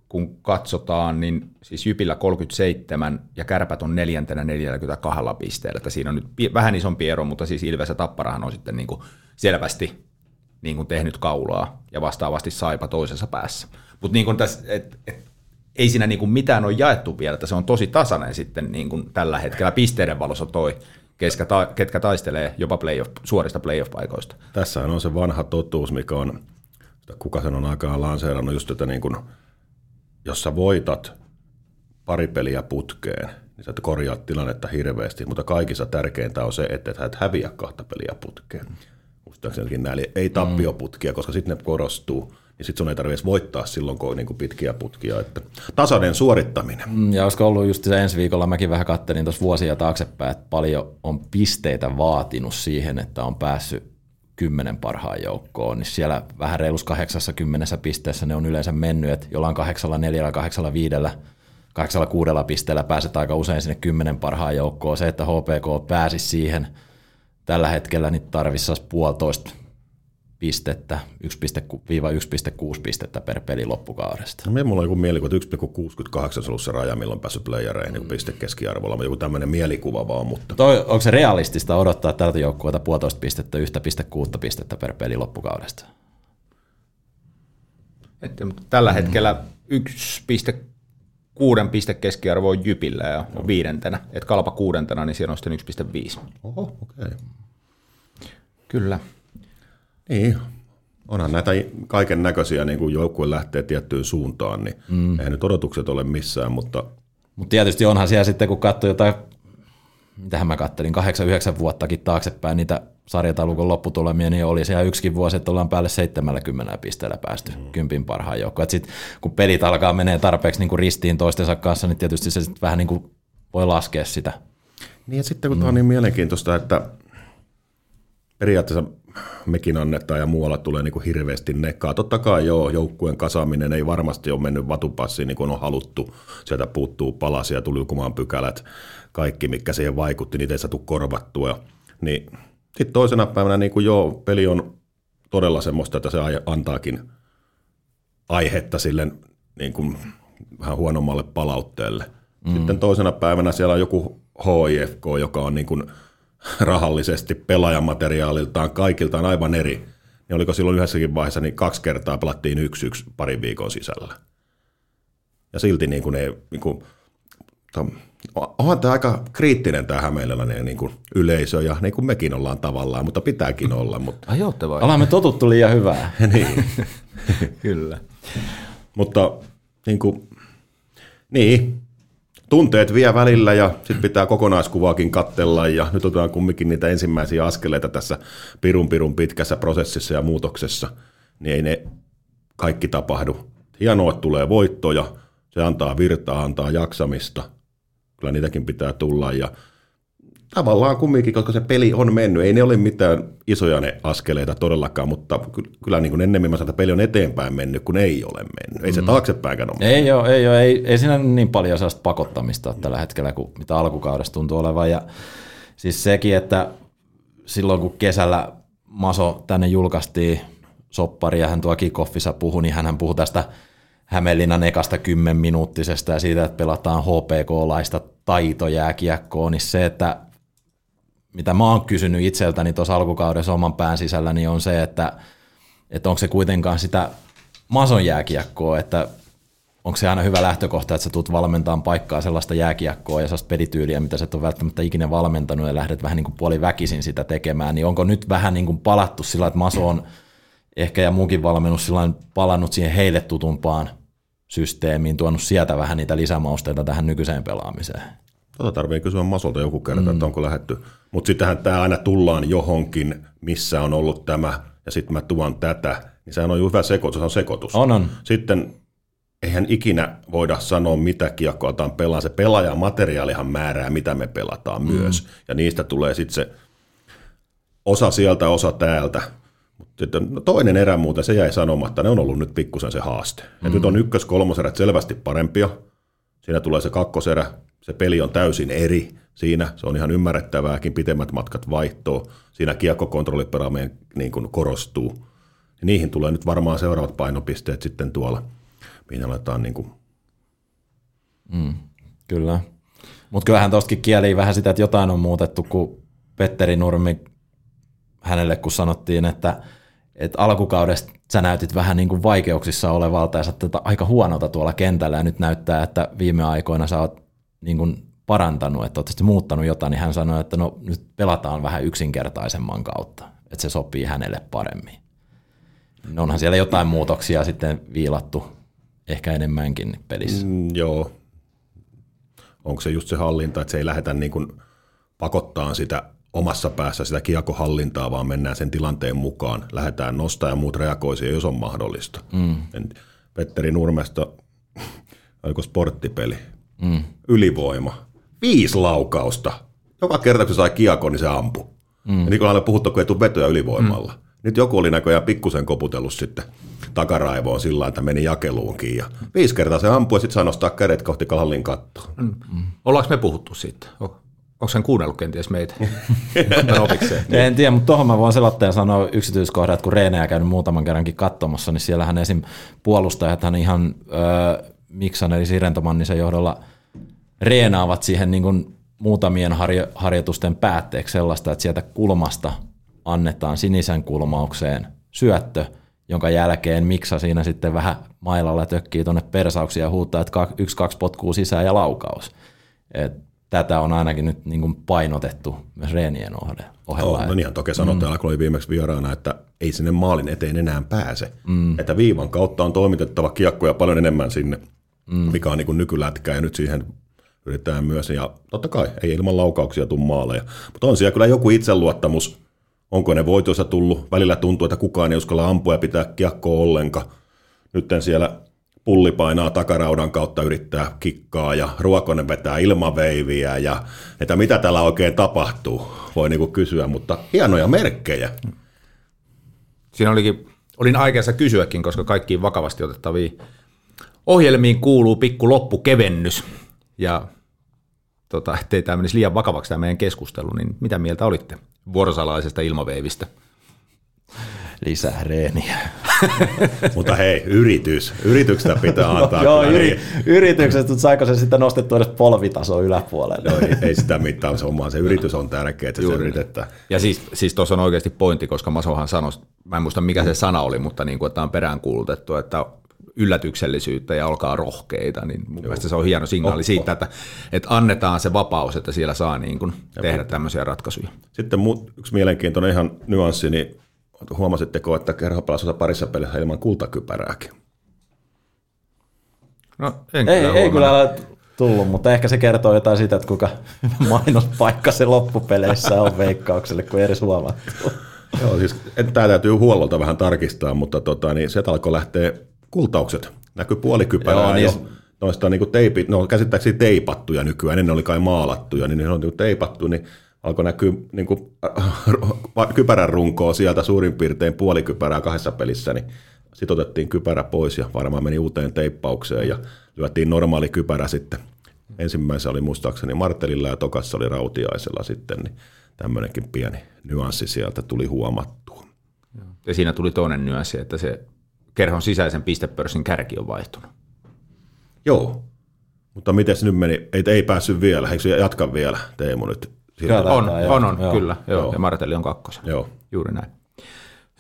kun katsotaan, niin siis Jypillä 37 ja Kärpät on neljäntenä 42 pisteellä. Että siinä on nyt vähän isompi ero, mutta siis Ilves ja Tapparahan on sitten niin kuin selvästi niin kuin tehnyt kaulaa ja vastaavasti Saipa toisessa päässä. Mutta niin kuin tässä, et, et, ei siinä niin kuin mitään ole jaettu vielä, että se on tosi tasainen sitten niin kuin tällä hetkellä pisteiden valossa toi, ketkä, ta, ketkä taistelee jopa playoff, suorista playoff-paikoista. Tässähän on se vanha totuus, mikä on, kuka sen on aikaan lanseerannut, just että niin kun, jos sä voitat pari peliä putkeen, niin sä korjaat tilannetta hirveästi, mutta kaikissa tärkeintä on se, että et häviä kahta peliä putkeen. Muistaakseni näin, eli ei tappioputkia, koska sitten ne korostuu, niin sitten sun ei tarvitse voittaa silloin, kun on niin pitkiä putkia. Että tasainen suorittaminen. Mm, Ja olisiko ollut just se ensi viikolla, mäkin vähän kattelin tuossa vuosia taaksepäin, että paljon on pisteitä vaatinut siihen, että on päässyt kymmenen parhaan joukkoon, niin siellä vähän reilus 80 pisteessä ne on yleensä mennyt, että jollain kahdeksalla, neljällä, kahdeksalla, viidellä, kahdeksalla, kuudella pisteellä pääset aika usein sinne kymmenen parhaan joukkoon. Se, että HPK pääsisi siihen tällä hetkellä, niin tarvitsisi puolitoista pistettä, 1,6 pistettä per peli loppukaudesta. No, mulla on joku mielikuva, että 1,68 on ollut se raja, milloin on päässyt playereihin niin piste keskiarvolla, mutta joku tämmöinen mielikuva vaan, mutta Toi, onko se realistista odottaa tältä joukkueelta puolitoista pistettä, 1,6 pistettä per peli loppukaudesta? Että, mutta tällä hetkellä 1,6 piste keskiarvo on Jypillä ja on viidentenä. että kalpa kuudentena, niin siellä on sitten 1,5. oho, okei. Okay. Kyllä. Niin, onhan näitä kaiken näköisiä, niin kuin joukkue lähtee tiettyyn suuntaan, niin mm. eihän nyt odotukset ole missään, mutta Mutta tietysti onhan siellä sitten, kun katsoo jotain, mitähän mä kattelin, 8-9 vuottakin taaksepäin niitä sarjataulukon lopputulemia, niin oli siellä yksikin vuosi, että ollaan päälle 70 pisteellä päästy mm. kympin parhaan joukkoon. Sitten kun pelit alkaa menee tarpeeksi niin kuin ristiin toistensa kanssa, niin tietysti se sit vähän niin kuin voi laskea sitä. Niin ja sitten kun mm. tämä on niin mielenkiintoista, että periaatteessa mekin annetaan ja muualla tulee niin kuin hirveästi nekkaa. Totta kai joo, joukkueen kasaaminen ei varmasti ole mennyt vatupassiin niin kuin on haluttu. Sieltä puuttuu palasia, tuli lukumaan pykälät, kaikki mikä siihen vaikutti, niitä ei saatu korvattua. Niin sitten toisena päivänä niin kuin joo, peli on todella semmoista, että se antaakin aihetta sille niin kuin vähän huonommalle palautteelle. Mm. Sitten toisena päivänä siellä on joku HIFK, joka on niin kuin rahallisesti pelaajamateriaaliltaan kaikiltaan aivan eri. Niin oliko silloin yhdessäkin vaiheessa, niin kaksi kertaa pelattiin yksi yksi parin viikon sisällä. Ja silti niin kuin ei, niin kuin, mutta onhan tämä aika kriittinen tämä hämeenläinen niin kuin yleisö ja niin kuin mekin ollaan tavallaan, mutta pitääkin olla. Mutta, Ai ootte vai? Ollaan me totuttu liian hyvää. [laughs] niin. [laughs] Kyllä. mutta niin, kuin, niin, tunteet vie välillä ja sitten pitää kokonaiskuvaakin kattella ja nyt otetaan kumminkin niitä ensimmäisiä askeleita tässä pirun pirun pitkässä prosessissa ja muutoksessa, niin ei ne kaikki tapahdu. Hienoa, että tulee voittoja, se antaa virtaa, antaa jaksamista, kyllä niitäkin pitää tulla ja tavallaan kumminkin, koska se peli on mennyt, ei ne ole mitään isoja ne askeleita todellakaan, mutta ky- kyllä niin kuin ennemmin mä sanon, että peli on eteenpäin mennyt, kun ei ole mennyt. Ei se taaksepäinkään ole mennyt. Ei ole, ei, ole, ei, ei siinä niin paljon sellaista pakottamista ole tällä hetkellä kuin mitä alkukaudessa tuntuu olevan. Ja siis sekin, että silloin kun kesällä Maso tänne julkaistiin soppari ja hän tuo kickoffissa puhui, niin hän puhui tästä Hämeenlinnan ekasta kymmenminuuttisesta ja siitä, että pelataan HPK-laista taitojääkiekkoa, niin se, että mitä mä oon kysynyt itseltäni tuossa alkukaudessa oman pään sisällä, niin on se, että, että onko se kuitenkaan sitä mason jääkiekkoa, että onko se aina hyvä lähtökohta, että sä tulet valmentamaan paikkaa sellaista jääkiekkoa ja sellaista pelityyliä, mitä sä et ole välttämättä ikinä valmentanut ja lähdet vähän niin kuin puoliväkisin sitä tekemään, niin onko nyt vähän niin kuin palattu sillä, että maso on ehkä ja muukin valmennus sillä palannut siihen heille tutumpaan systeemiin, tuonut sieltä vähän niitä lisämausteita tähän nykyiseen pelaamiseen. Tota tarvii kysyä Masolta joku kerta, mm. että onko lähetty. Mutta sittenhän tämä aina tullaan johonkin, missä on ollut tämä, ja sitten mä tuon tätä, niin sehän on hyvä sekoitus, se on sekoitus. On, on. Sitten eihän ikinä voida sanoa, mitä kiekkoa otetaan pelaa. Se pelaajan materiaalihan määrää, mitä me pelataan mm. myös. Ja niistä tulee sitten se osa sieltä, osa täältä. Mutta sitten no toinen erä muuten, se jäi sanomatta, ne on ollut nyt pikkusen se haaste. Mm. nyt on ykkös kolmoserät selvästi parempia. Siinä tulee se kakkoserä, se peli on täysin eri siinä, se on ihan ymmärrettävääkin, pitemmät matkat vaihtoo, siinä kiekkokontrollipelaaminen niin kuin korostuu. Ja niihin tulee nyt varmaan seuraavat painopisteet sitten tuolla, mihin aletaan niin kuin Mm, kyllä. Mutta kyllähän tuostakin kieli vähän sitä, että jotain on muutettu, kun Petteri Nurmi hänelle kun sanottiin, että, että alkukaudesta sä näytit vähän niin kuin vaikeuksissa olevalta ja sä aika huonolta tuolla kentällä ja nyt näyttää, että viime aikoina sä oot niin kuin parantanut, että oot muuttanut jotain, niin hän sanoi, että no nyt pelataan vähän yksinkertaisemman kautta, että se sopii hänelle paremmin. No onhan siellä jotain muutoksia sitten viilattu, ehkä enemmänkin pelissä. Mm, joo. Onko se just se hallinta, että se ei lähetä niin kuin pakottaa sitä omassa päässä sitä kiekohallintaa, vaan mennään sen tilanteen mukaan. Lähdetään nostaa ja muut reagoi siihen, jos on mahdollista. Mm. Petteri Nurmesta, [laughs] oliko sporttipeli, mm. ylivoima, viisi laukausta. Joka kerta, kun se sai kiekon, niin se ampui. Mm. Ja niin kuin aina puhuttu, kun ei tule vetoja ylivoimalla. Mm. Nyt joku oli näköjään pikkusen koputellut sitten takaraivoon sillä että meni jakeluunkin. Ja viisi kertaa se ampui ja sitten sai nostaa kädet kohti kahallin kattoa. Mm. Ollaanko me puhuttu siitä? Onko hän kuunnellut kenties meitä? [laughs] en tiedä, mutta tuohon mä voin selottaa ja sanoa yksityiskohdat, että kun Reenejä käynyt muutaman kerrankin katsomassa, niin siellähän esim. puolustajat hän ihan äh, Miksan eli Sirentomannisen johdolla reenaavat siihen niin kuin muutamien harjo- harjoitusten päätteeksi sellaista, että sieltä kulmasta annetaan sinisen kulmaukseen syöttö, jonka jälkeen Miksa siinä sitten vähän mailalla tökkii tuonne persauksia ja huuttaa, että yksi, kaksi potkuu sisään ja laukaus. Et tätä on ainakin nyt niin kuin painotettu myös reenien ohella. Oh, no ihan toki sanotaan, mm. kun oli viimeksi vieraana, että ei sinne maalin eteen enää pääse. Mm. Että viivan kautta on toimitettava kiekkoja paljon enemmän sinne, mm. mikä on niin kuin nykylätkä ja nyt siihen yritetään myös. Ja totta kai ei ilman laukauksia tule maaleja, mutta on siellä kyllä joku itseluottamus. Onko ne voitoissa tullut? Välillä tuntuu, että kukaan ei uskalla ampua ja pitää kiekkoa ollenkaan. Nyt siellä pulli painaa takaraudan kautta yrittää kikkaa ja Ruokonen vetää ilmaveiviä ja että mitä täällä oikein tapahtuu, voi niinku kysyä, mutta hienoja merkkejä. Siinä olikin, olin aikeassa kysyäkin, koska kaikkiin vakavasti otettaviin ohjelmiin kuuluu pikku loppukevennys ja tota, ettei tämä menisi liian vakavaksi tämä meidän keskustelu, niin mitä mieltä olitte vuorosalaisesta ilmaveivistä? lisää reeniä. [laughs] Mutta hei, yritys. Yrityksestä pitää [laughs] antaa. Joo, yri, yrityksestä, mutta saiko se sitten nostettu edes polvitaso yläpuolelle? Joo, ei, ei sitä mittaa se omaa. Se yritys on tärkeä, että se yritetään. Ja siis, siis tuossa on oikeasti pointti, koska Masohan sanoi, mä en muista mikä se sana oli, mutta niin kuin, että on peräänkuulutettu, että yllätyksellisyyttä ja olkaa rohkeita, niin mun Joo. mielestä se on hieno signaali oh, siitä, että, että annetaan se vapaus, että siellä saa niin kuin tehdä tämmöisiä ratkaisuja. Sitten yksi mielenkiintoinen ihan nyanssi, niin huomasitteko, että kerhopelasi parissa pelissä ilman kultakypärääkin? No, en ei, kyllä ei kyllä ole tullut, mutta ehkä se kertoo jotain siitä, että kuinka [laughs] mainospaikka se loppupeleissä on veikkaukselle, kun edes huomattu. Joo, siis tämä täytyy huollolta vähän tarkistaa, mutta tota, niin sieltä alkoi lähteä kultaukset. Näkyy puolikypärää Joo, niin... jo noista niin teipit, no käsittääkseni teipattuja nykyään, ennen oli kai maalattuja, niin ne on niin teipattu, niin alkoi näkyä niin kuin, kypärän runkoa sieltä suurin piirtein puolikypärää kahdessa pelissä, niin sitten otettiin kypärä pois ja varmaan meni uuteen teippaukseen ja lyötiin normaali kypärä sitten. Ensimmäisessä oli muistaakseni Martelilla ja tokassa oli Rautiaisella sitten, niin tämmöinenkin pieni nyanssi sieltä tuli huomattua. Ja siinä tuli toinen nyanssi, että se kerhon sisäisen pistepörssin kärki on vaihtunut. Joo, mutta miten se nyt meni? Ei, ei päässyt vielä, eikö jatka vielä Teemu nyt? Kyllä, on, on, on, on, joo. kyllä. Joo. Joo. Ja Martelli on kakkosen. Joo. Juuri näin.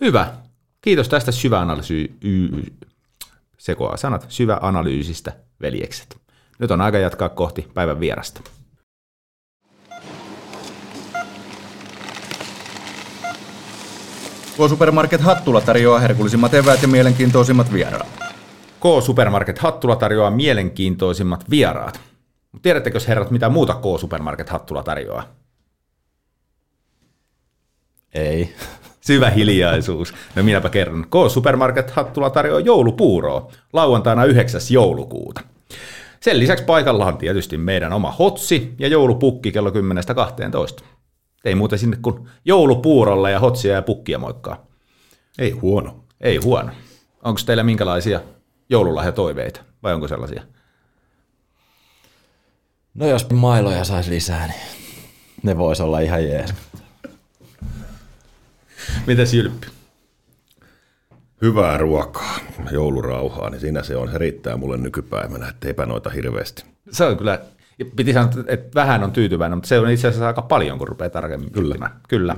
Hyvä. Kiitos tästä syväanalyysi... Sekoaa sanat. Syväanalyysistä, veljekset. Nyt on aika jatkaa kohti päivän vierasta. K-Supermarket Hattula tarjoaa herkullisimmat eväät ja mielenkiintoisimmat vieraat. K-Supermarket Hattula tarjoaa mielenkiintoisimmat vieraat. Tiedättekö herrat, mitä muuta K-Supermarket Hattula tarjoaa? Ei. [laughs] Syvä hiljaisuus. No minäpä kerron. K-Supermarket Hattula tarjoaa joulupuuroa lauantaina 9. joulukuuta. Sen lisäksi paikalla on tietysti meidän oma hotsi ja joulupukki kello 10.12. Ei muuten sinne kuin joulupuurolla ja hotsia ja pukkia moikkaa. Ei huono. Ei huono. Onko teillä minkälaisia joululahjatoiveita vai onko sellaisia? No jos mailoja saisi lisää, niin ne voisi olla ihan jees. Mitäs Jylppi? Hyvää ruokaa, joulurauhaa, niin siinä se on. Se riittää mulle nykypäivänä, etteipä noita hirveästi. Se on kyllä, piti sanoa, että vähän on tyytyväinen, mutta se on itse asiassa aika paljon, kun rupeaa tarkemmin Kyllä. Kyllä. Kyllä.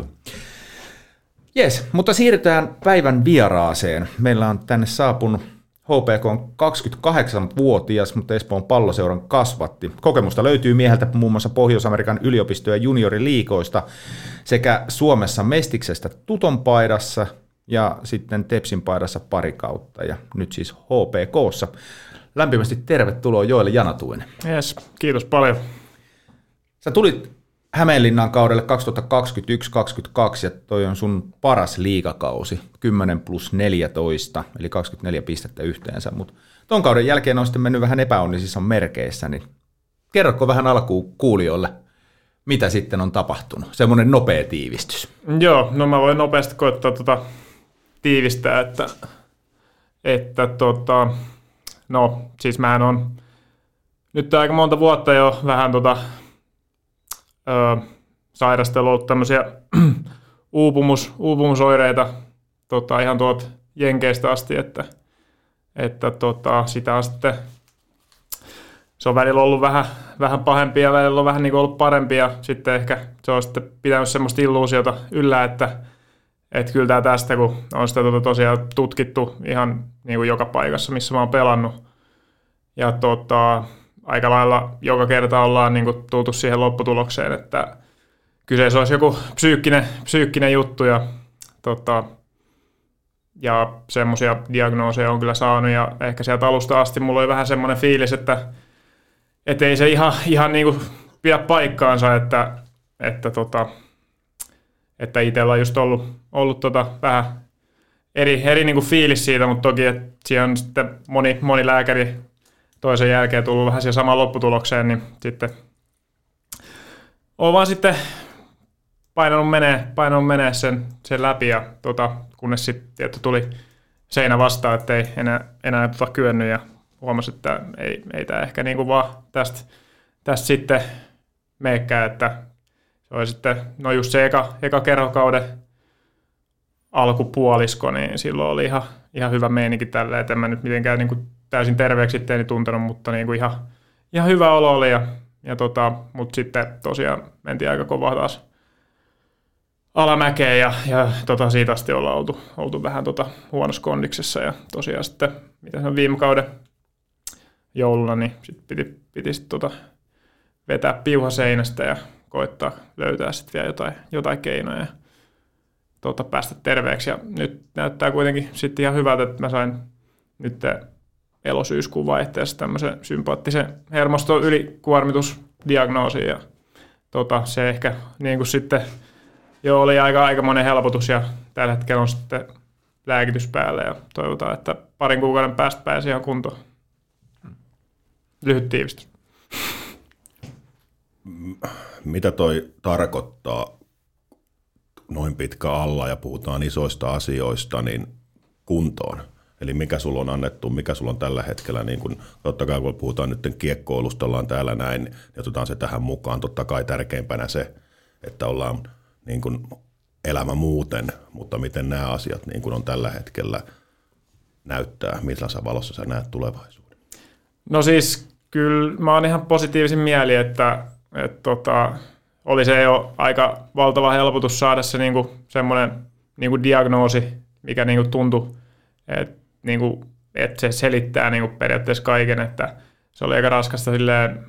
Jes, mutta siirrytään päivän vieraaseen. Meillä on tänne saapunut HPK on 28-vuotias, mutta Espoon palloseuran kasvatti. Kokemusta löytyy mieheltä muun muassa Pohjois-Amerikan yliopisto- ja junioriliikoista sekä Suomessa Mestiksestä Tuton paidassa ja sitten Tepsin paidassa pari kautta ja nyt siis HPKssa. Lämpimästi tervetuloa Joelle Janatuinen. Yes, kiitos paljon. Sä tulit Hämeenlinnan kaudelle 2021-2022 ja toi on sun paras liigakausi, 10 plus 14, eli 24 pistettä yhteensä, mutta ton kauden jälkeen on sitten mennyt vähän epäonnisissa merkeissä, niin kerrotko vähän alkuun kuulijoille, mitä sitten on tapahtunut? Semmoinen nopea tiivistys. Joo, no mä voin nopeasti koettaa tuota tiivistää, että, että tota, no siis mähän on nyt aika monta vuotta jo vähän tota ö, sairastellut tämmöisiä [clears throat] uupumus, uupumusoireita tota, ihan tuot Jenkeistä asti, että, että tota, sitä on sitten se on välillä ollut vähän, vähän pahempia ja välillä on vähän niin ollut parempia. Sitten ehkä se on sitten pitänyt semmoista illuusiota yllä, että, että kyllä tämä tästä, kun on sitä tota tosiaan tutkittu ihan niin kuin joka paikassa, missä mä oon pelannut. Ja tota, aika lailla joka kerta ollaan niin kuin tultu siihen lopputulokseen, että kyseessä olisi joku psyykkinen, psyykkinen juttu ja, tota, ja semmoisia diagnooseja on kyllä saanut ja ehkä sieltä alusta asti mulla oli vähän semmoinen fiilis, että et ei se ihan, ihan niin kuin pidä paikkaansa, että, että, tota, että itsellä on just ollut, ollut tota vähän eri, eri niin kuin fiilis siitä, mutta toki että siellä on sitten moni, moni lääkäri toisen jälkeen tullut vähän siihen samaan lopputulokseen, niin sitten olen vaan sitten painanut menee, painanut menee sen, sen läpi ja tota, kunnes sitten tuli seinä vastaan, että ei enää, enää tota kyennyt ja huomasi, että ei, ei tämä ehkä niin kuin vaan tästä, tästä sitten meekään, että se oli sitten, no just se eka, eka kerhokauden alkupuolisko, niin silloin oli ihan, ihan hyvä meininki tällä, että en mä nyt mitenkään niin kuin täysin terveeksi itteeni tuntenut, mutta niin kuin ihan, ihan hyvä olo oli. Ja, ja tota, mutta sitten tosiaan mentiin aika kovaa taas alamäkeä ja, ja tota, siitä asti ollaan oltu, oltu vähän tota, huonossa kondiksessa ja tosiaan sitten, mitä se on viime kauden jouluna, niin sit piti, piti sit, tota, vetää piuha seinästä ja koittaa löytää sitten vielä jotain, jotain keinoja ja tota, päästä terveeksi. Ja nyt näyttää kuitenkin sitten ihan hyvältä, että mä sain nyt elosyyskuun vaihteessa tämmöisen sympaattisen hermoston ylikuormitusdiagnoosin ja tota, se ehkä niin kuin sitten jo oli aika, aika monen helpotus ja tällä hetkellä on sitten lääkitys päällä ja toivotaan, että parin kuukauden päästä pääsee ihan kuntoon. Lyhyt tiivistys. Mitä toi tarkoittaa noin pitkä alla ja puhutaan isoista asioista, niin kuntoon? Eli mikä sulla on annettu, mikä sulla on tällä hetkellä, niin kun, totta kai kun puhutaan nyt kiekkoilusta, ollaan täällä näin, niin otetaan se tähän mukaan. Totta kai tärkeimpänä se, että ollaan niin kun elämä muuten, mutta miten nämä asiat niin kun on tällä hetkellä näyttää, millaisessa valossa sä näet tulevaisuuden? No siis kyllä mä oon ihan positiivisin mieli, että, että tota, oli se jo aika valtava helpotus saada se niinku, semmoinen niinku diagnoosi, mikä niinku tuntui, että niinku, et se selittää niinku periaatteessa kaiken, että se oli aika raskasta silleen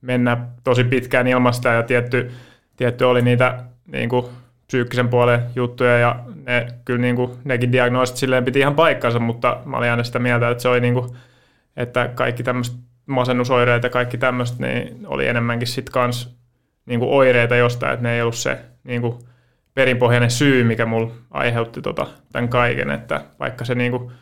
mennä tosi pitkään ilmasta ja tietty, tietty oli niitä niinku, psyykkisen puolen juttuja ja ne, kyllä niinku, nekin diagnoosit silleen piti ihan paikkansa, mutta mä olin aina sitä mieltä, että se oli niinku, että kaikki tämmöiset masennusoireet ja kaikki tämmöistä niin oli enemmänkin sitten kans niinku oireita jostain, että ne ei ollut se niinku perinpohjainen syy, mikä mulla aiheutti tota, tämän kaiken, että vaikka se niinku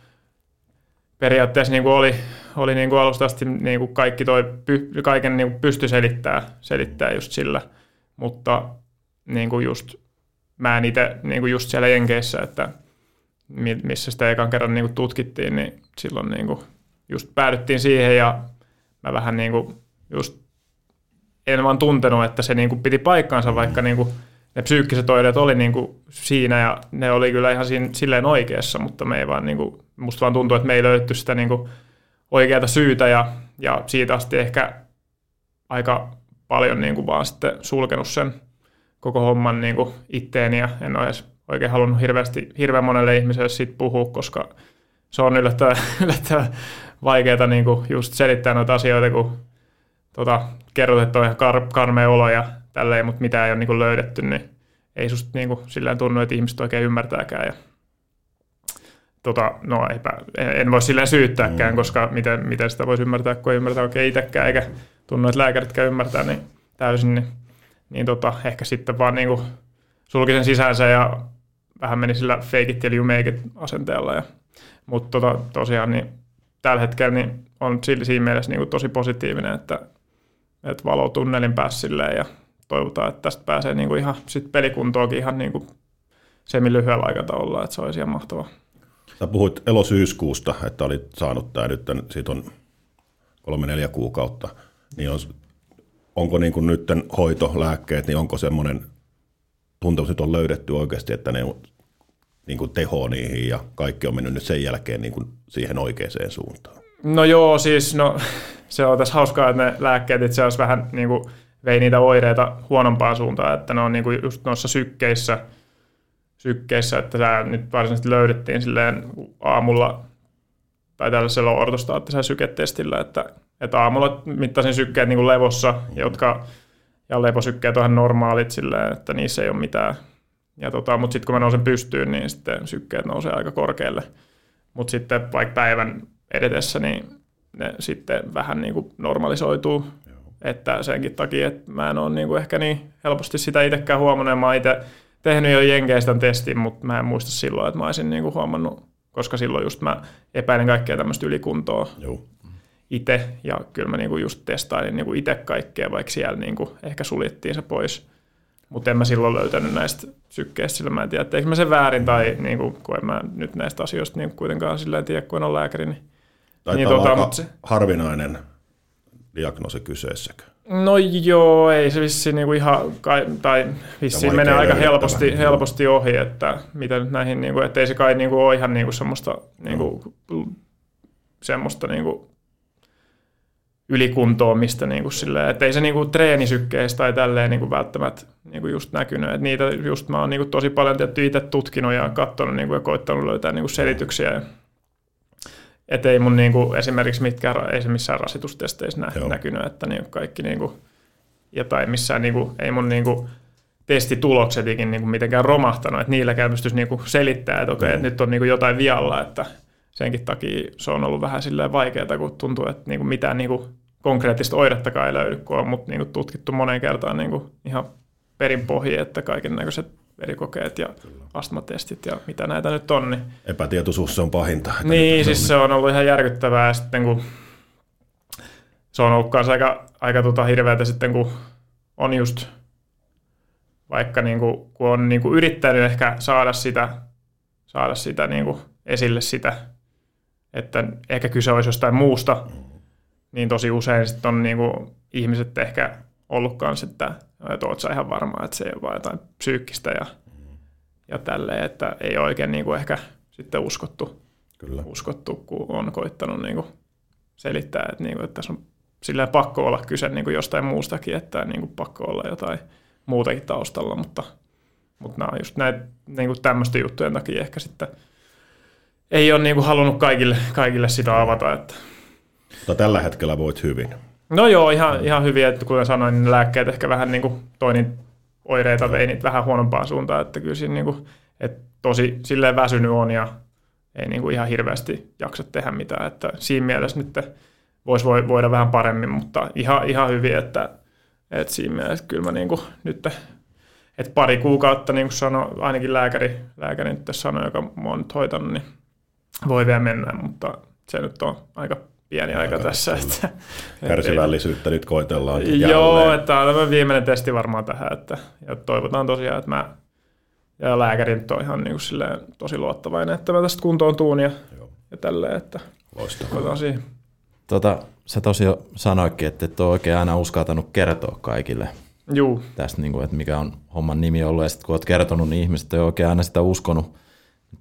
periaatteessa niinku oli, oli niinku alusta asti niinku kaikki toi, py, kaiken niinku pysty selittää, selittää just sillä, mutta niinku just, mä en itse niinku just siellä Jenkeissä, että missä sitä ekan kerran niinku tutkittiin, niin silloin niinku just päädyttiin siihen ja mä vähän niinku just en vaan tuntenut, että se niinku piti paikkaansa, vaikka niinku ne psyykkiset oireet oli niinku siinä ja ne oli kyllä ihan siinä, silleen oikeassa, mutta me ei vaan niinku, musta vaan tuntuu, että me ei löytty sitä niinku oikeata syytä ja, ja siitä asti ehkä aika paljon niinku vaan sitten sulkenut sen koko homman niinku itteeni ja en ole edes oikein halunnut hirveästi, hirveän monelle ihmiselle siitä puhua, koska se on yllättävän, [laughs] yllättävän vaikeaa niinku just selittää noita asioita, kun tota, kerrot, että on ihan kar- karmea olo ja tälleen, mutta mitä ei ole niin löydetty, niin ei susta niin kuin, silleen tunnu, että ihmiset oikein ymmärtääkään. Ja, tota, no, eipä, en voi silleen syyttääkään, mm. koska miten, miten sitä voisi ymmärtää, kun ei ymmärtää oikein itsekään, eikä tunnu, että lääkäritkään ymmärtää niin täysin, niin, niin tota, ehkä sitten vaan niin kuin sulki sen sisäänsä ja vähän meni sillä fake it till you make it asenteella. Ja, mutta tota, tosiaan niin tällä hetkellä niin on siinä mielessä niin kuin tosi positiivinen, että, että valo tunnelin päässä ja toivotaan, että tästä pääsee niin kuin ihan sit pelikuntoakin ihan niin kuin semi lyhyellä aikataululla, että se olisi ihan mahtavaa. Sä puhuit elosyyskuusta, että olit saanut tämä nyt, siitä on kolme neljä kuukautta, niin on, onko niin kuin nyt hoito, lääkkeet, niin onko semmoinen tuntemus nyt on löydetty oikeasti, että ne niin kuin teho niihin ja kaikki on mennyt nyt sen jälkeen niin kuin siihen oikeaan suuntaan? No joo, siis no, se on tässä hauskaa, että ne lääkkeet itse asiassa vähän niin kuin vei niitä oireita huonompaan suuntaan, että ne on niin kuin just noissa sykkeissä, sykkeissä, että tämä nyt varsinaisesti löydettiin silleen aamulla tai tällaisella ortostaattisella syketestillä, että, että aamulla mittasin sykkeet niin kuin levossa, jotka, ja leposykkeet on ihan normaalit silleen, että niissä ei ole mitään. Ja tota, mutta sitten kun mä nousen pystyyn, niin sitten sykkeet nousee aika korkealle. Mutta sitten vaikka päivän edetessä, niin ne sitten vähän niin kuin normalisoituu. Että senkin takia, että mä en ole niin kuin ehkä niin helposti sitä itsekään huomannut. Mä itse tehnyt jo Jenkeistä testin, mutta mä en muista silloin, että mä olisin niin kuin huomannut, koska silloin just mä epäilin kaikkea tämmöistä ylikuntoa itse. Ja kyllä mä niin kuin just testailin niin itse kaikkea, vaikka siellä niin kuin ehkä suljettiin se pois. Mutta en mä silloin löytänyt näistä sykkeistä, sillä mä en tiedä, eikö mä sen väärin tai niin kuin, kun en mä nyt näistä asioista niin kuitenkaan sillä tiedä, kun en ole lääkäri. Niin, Taitaa niin, tota, aika se... harvinainen diagnoosi kyseessäkö? No joo, ei se vissiin niinku ihan, tai vissiin menee aika helposti, helposti ohi, että mitä nyt näihin, niinku, että ei se kai niinku ole ihan niinku semmoista, niinku, no. semmoista niinku ylikuntoamista niin kuin silleen, että ei se niin kuin treenisykkeistä tai tälleen niin kuin välttämättä niin kuin just näkynyt, että niitä just mä oon niin kuin tosi paljon tietty itse tutkinut ja katsonut niin kuin ja koittanut löytää niin kuin selityksiä, että ei mun niin kuin, esimerkiksi mitkään, ei se missään rasitustesteissä nä, näkynyt, että niin kaikki niin kuin, ja tai missään niin kuin, ei mun niin kuin, testitulokset ikin niin kuin mitenkään romahtanut, että niilläkään pystyisi niin kuin selittämään, että okei, okay, että nyt on niin kuin jotain vialla, että senkin takia se on ollut vähän silleen vaikeaa, kun tuntuu, että niin kuin mitään niin kuin konkreettista oirettakaan ei löydy, kun on mut niin kuin tutkittu moneen kertaan niin kuin ihan perinpohji, että kaiken näköiset verikokeet ja astmatestit ja mitä näitä nyt on. Niin... Epätietoisuus se on pahinta. Niin, siis se on ollut ihan järkyttävää ja sitten kun se on ollut aika, aika tota hirveätä sitten, kun on just vaikka niin kuin, kun on niin kuin yrittänyt ehkä saada sitä, saada sitä niin kuin esille sitä, että ehkä kyse olisi jostain muusta, niin tosi usein sitten on niin kuin ihmiset ehkä ollut kanssa, että, että oot sä ihan varma, että se ei ole vain jotain psyykkistä ja, ja tälleen, että ei oikein niin kuin ehkä sitten uskottu, Kyllä. uskottu kun on koittanut niin kuin selittää, että, niin kuin, että tässä on sillä pakko olla kyse niin kuin jostain muustakin, että niin kuin pakko olla jotain muutakin taustalla, mutta, mutta nämä on just näitä niin kuin tämmöisten juttujen takia ehkä sitten ei ole niin kuin halunnut kaikille, kaikille sitä avata. Että. Mutta tällä hetkellä voit hyvin. No joo, ihan, ihan hyvin, että kuten sanoin, niin lääkkeet ehkä vähän niin kuin toinen oireita vei niitä vähän huonompaan suuntaan, että kyllä siinä niin kuin, että tosi silleen väsynyt on ja ei niin kuin ihan hirveästi jaksa tehdä mitään, että siinä mielessä nyt voisi voida vähän paremmin, mutta ihan, ihan hyvin, että, että siinä mielessä kyllä mä niin kuin nyt että pari kuukautta, niin kuin sano, ainakin lääkäri, lääkäri nyt sanoi, joka mä oon nyt hoitanut, niin voi vielä mennä, mutta se nyt on aika pieni aika, aika tässä. Että, Kärsivällisyyttä nyt koitellaan jälleen. Joo, että tämä on viimeinen testi varmaan tähän, että ja toivotaan tosiaan, että mä ja lääkäri nyt on ihan niin kuin silleen, tosi luottavainen, että mä tästä kuntoon tuun ja, ja tälleen, että Loistavaa. Tota, sä tosiaan sanoikin, että et ole oikein aina uskaltanut kertoa kaikille Juu. tästä, niin kuin, että mikä on homman nimi ollut, ja sitten kun oot kertonut, niin ihmiset ei oikein aina sitä uskonut.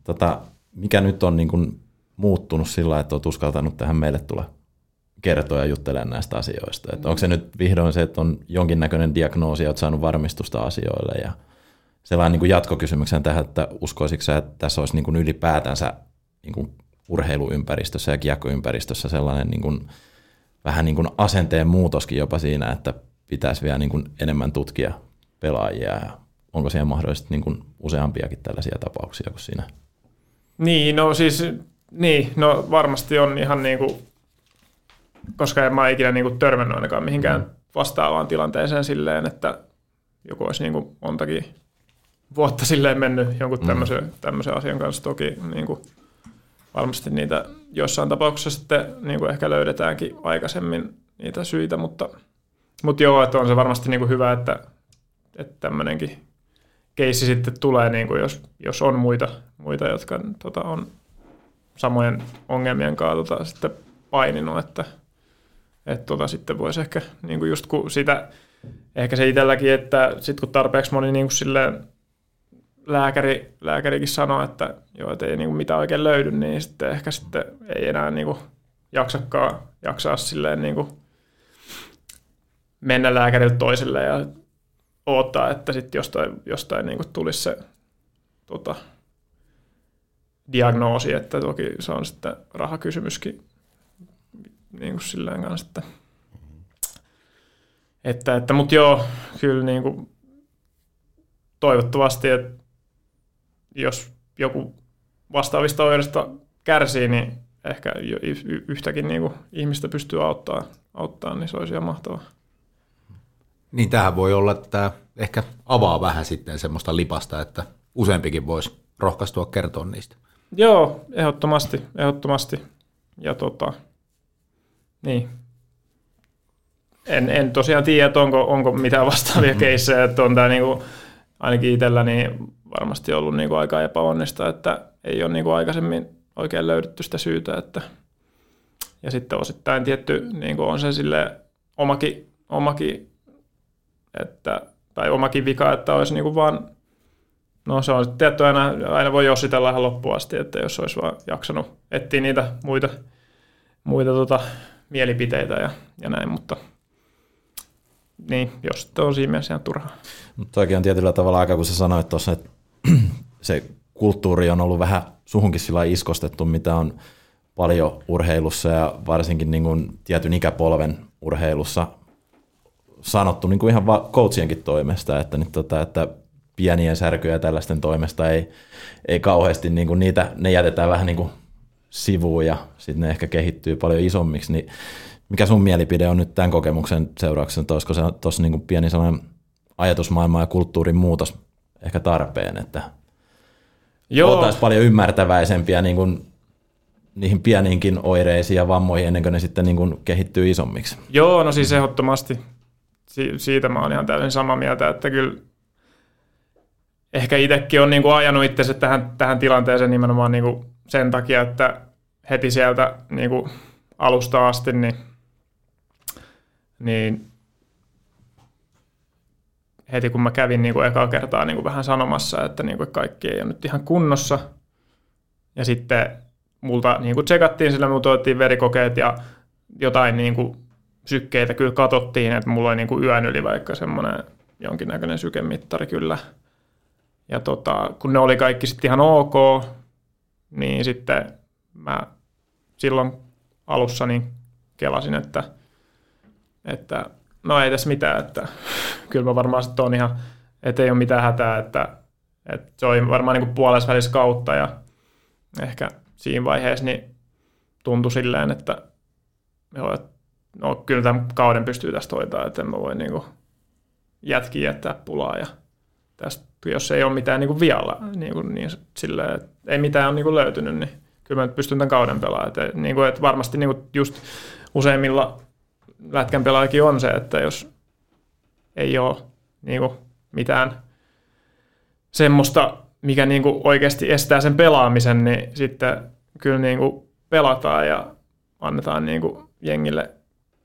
Tota, mikä nyt on niin kuin muuttunut sillä, että olet uskaltanut tähän meille tulla kertoa ja juttelemaan näistä asioista? Että onko se nyt vihdoin se, että on jonkinnäköinen diagnoosi ja olet saanut varmistusta asioille? Ja sellainen niin kuin jatkokysymyksen tähän, että uskoisitko sä, että tässä olisi niin kuin ylipäätänsä niin kuin urheiluympäristössä ja kiekkoympäristössä sellainen niin kuin, vähän niin kuin asenteen muutoskin jopa siinä, että pitäisi vielä niin kuin enemmän tutkia pelaajia? Ja onko siellä mahdollisesti niin kuin useampiakin tällaisia tapauksia kuin siinä niin, no siis, niin, no varmasti on ihan niin kuin, koska en mä ikinä niin kuin törmännyt ainakaan mihinkään vastaavaan tilanteeseen silleen, että joku olisi niin kuin montakin vuotta silleen mennyt jonkun tämmöisen, mm. tämmöisen asian kanssa. Toki niin kuin, varmasti niitä jossain tapauksessa sitten niin kuin ehkä löydetäänkin aikaisemmin niitä syitä, mutta, mutta joo, että on se varmasti niin kuin hyvä, että, että tämmöinenkin keissi sitten tulee, niin kuin jos, jos on muita, muita jotka tota, on samojen ongelmien kanssa tota, sitten paininut, että, että tota, sitten voisi ehkä niin kuin just kun sitä, ehkä se itselläkin, että sitten kun tarpeeksi moni niin kuin silleen, lääkäri, lääkärikin sanoo, että joo, että ei niin kuin mitään oikein löydy, niin sitten ehkä sitten ei enää niin jaksakaan, jaksaa silleen niin mennä lääkäriltä toiselle ja odottaa, että sitten jostain, jostain niin tulisi se tota, diagnoosi, että toki se on sitten rahakysymyskin niin kuin silleen kanssa, että, että, että mutta joo, kyllä niin kuin toivottavasti, että jos joku vastaavista oireista kärsii, niin ehkä yhtäkin niin kuin ihmistä pystyy auttaa, auttaa, niin se olisi ihan mahtavaa. Niin tähän voi olla, että tämä ehkä avaa vähän sitten semmoista lipasta, että useampikin voisi rohkaistua kertoa niistä. Joo, ehdottomasti, ehdottomasti. Ja tota, niin. En, en tosiaan tiedä, että onko, onko mitään vastaavia mm-hmm. keissejä, että on tämä niinku, ainakin itselläni varmasti ollut niinku aika epäonnista, että ei ole niinku aikaisemmin oikein löydetty sitä syytä, että ja sitten osittain tietty niin on se sille omakin, omakin että, tai omakin vika, että olisi niin kuin vaan, no se on tietty aina, aina voi jossitella ihan loppuun asti, että jos olisi vaan jaksanut etsiä niitä muita, muita tota, mielipiteitä ja, ja näin, mutta niin, jos on siinä mielessä ihan turhaa. Mutta toikin on tietyllä tavalla aika, kun sä sanoit tuossa, että [clears throat] se kulttuuri on ollut vähän suhunkin sillä iskostettu, mitä on paljon urheilussa ja varsinkin niin kuin tietyn ikäpolven urheilussa sanottu niin kuin ihan va- coachienkin toimesta, että, nyt tota, että pienien särkyjä tällaisten toimesta ei, ei kauheasti, niin kuin niitä, ne jätetään vähän niin kuin sivuun ja sitten ne ehkä kehittyy paljon isommiksi, niin mikä sun mielipide on nyt tämän kokemuksen seurauksena, että olisiko se tuossa niin pieni sellainen ajatusmaailma ja kulttuurin muutos ehkä tarpeen, että Joo. oltaisiin paljon ymmärtäväisempiä niin kuin niihin pieniinkin oireisiin ja vammoihin ennen kuin ne sitten niin kuin kehittyy isommiksi. Joo, no siis ehdottomasti. Si- siitä mä oon ihan täysin samaa mieltä, että kyllä ehkä itsekin on niin kuin ajanut itsensä tähän, tähän tilanteeseen nimenomaan niin kuin sen takia, että heti sieltä niin kuin alusta asti niin, niin heti kun mä kävin niin kuin ekaa kertaa niin kuin vähän sanomassa, että niin kuin kaikki ei ole nyt ihan kunnossa. Ja sitten multa niin kuin tsekattiin sillä, multa otettiin verikokeet ja jotain niin kuin sykkeitä kyllä katsottiin, että mulla oli niin kuin yön yli vaikka semmoinen jonkinnäköinen sykemittari kyllä. Ja tota, kun ne oli kaikki sitten ihan ok, niin sitten mä silloin alussa niin kelasin, että, että no ei tässä mitään, että [laughs] kyllä mä varmaan sitten on ihan, että ei ole mitään hätää, että, että se oli varmaan niin puolessa kautta ja ehkä siinä vaiheessa niin tuntui silleen, että joo, no kyllä tämän kauden pystyy tästä hoitaa, että en mä voi niin jätkiä jättää pulaa ja tästä, jos ei ole mitään niin kuin vialla, niin, kuin, niin silleen, että ei mitään ole niin kuin löytynyt, niin kyllä mä pystyn tämän kauden pelaamaan. Että, niin kuin, että varmasti niin kuin just useimmilla lätkän pelaajakin on se, että jos ei ole niin kuin mitään semmoista, mikä niin kuin oikeasti estää sen pelaamisen, niin sitten kyllä niin kuin pelataan ja annetaan niin kuin jengille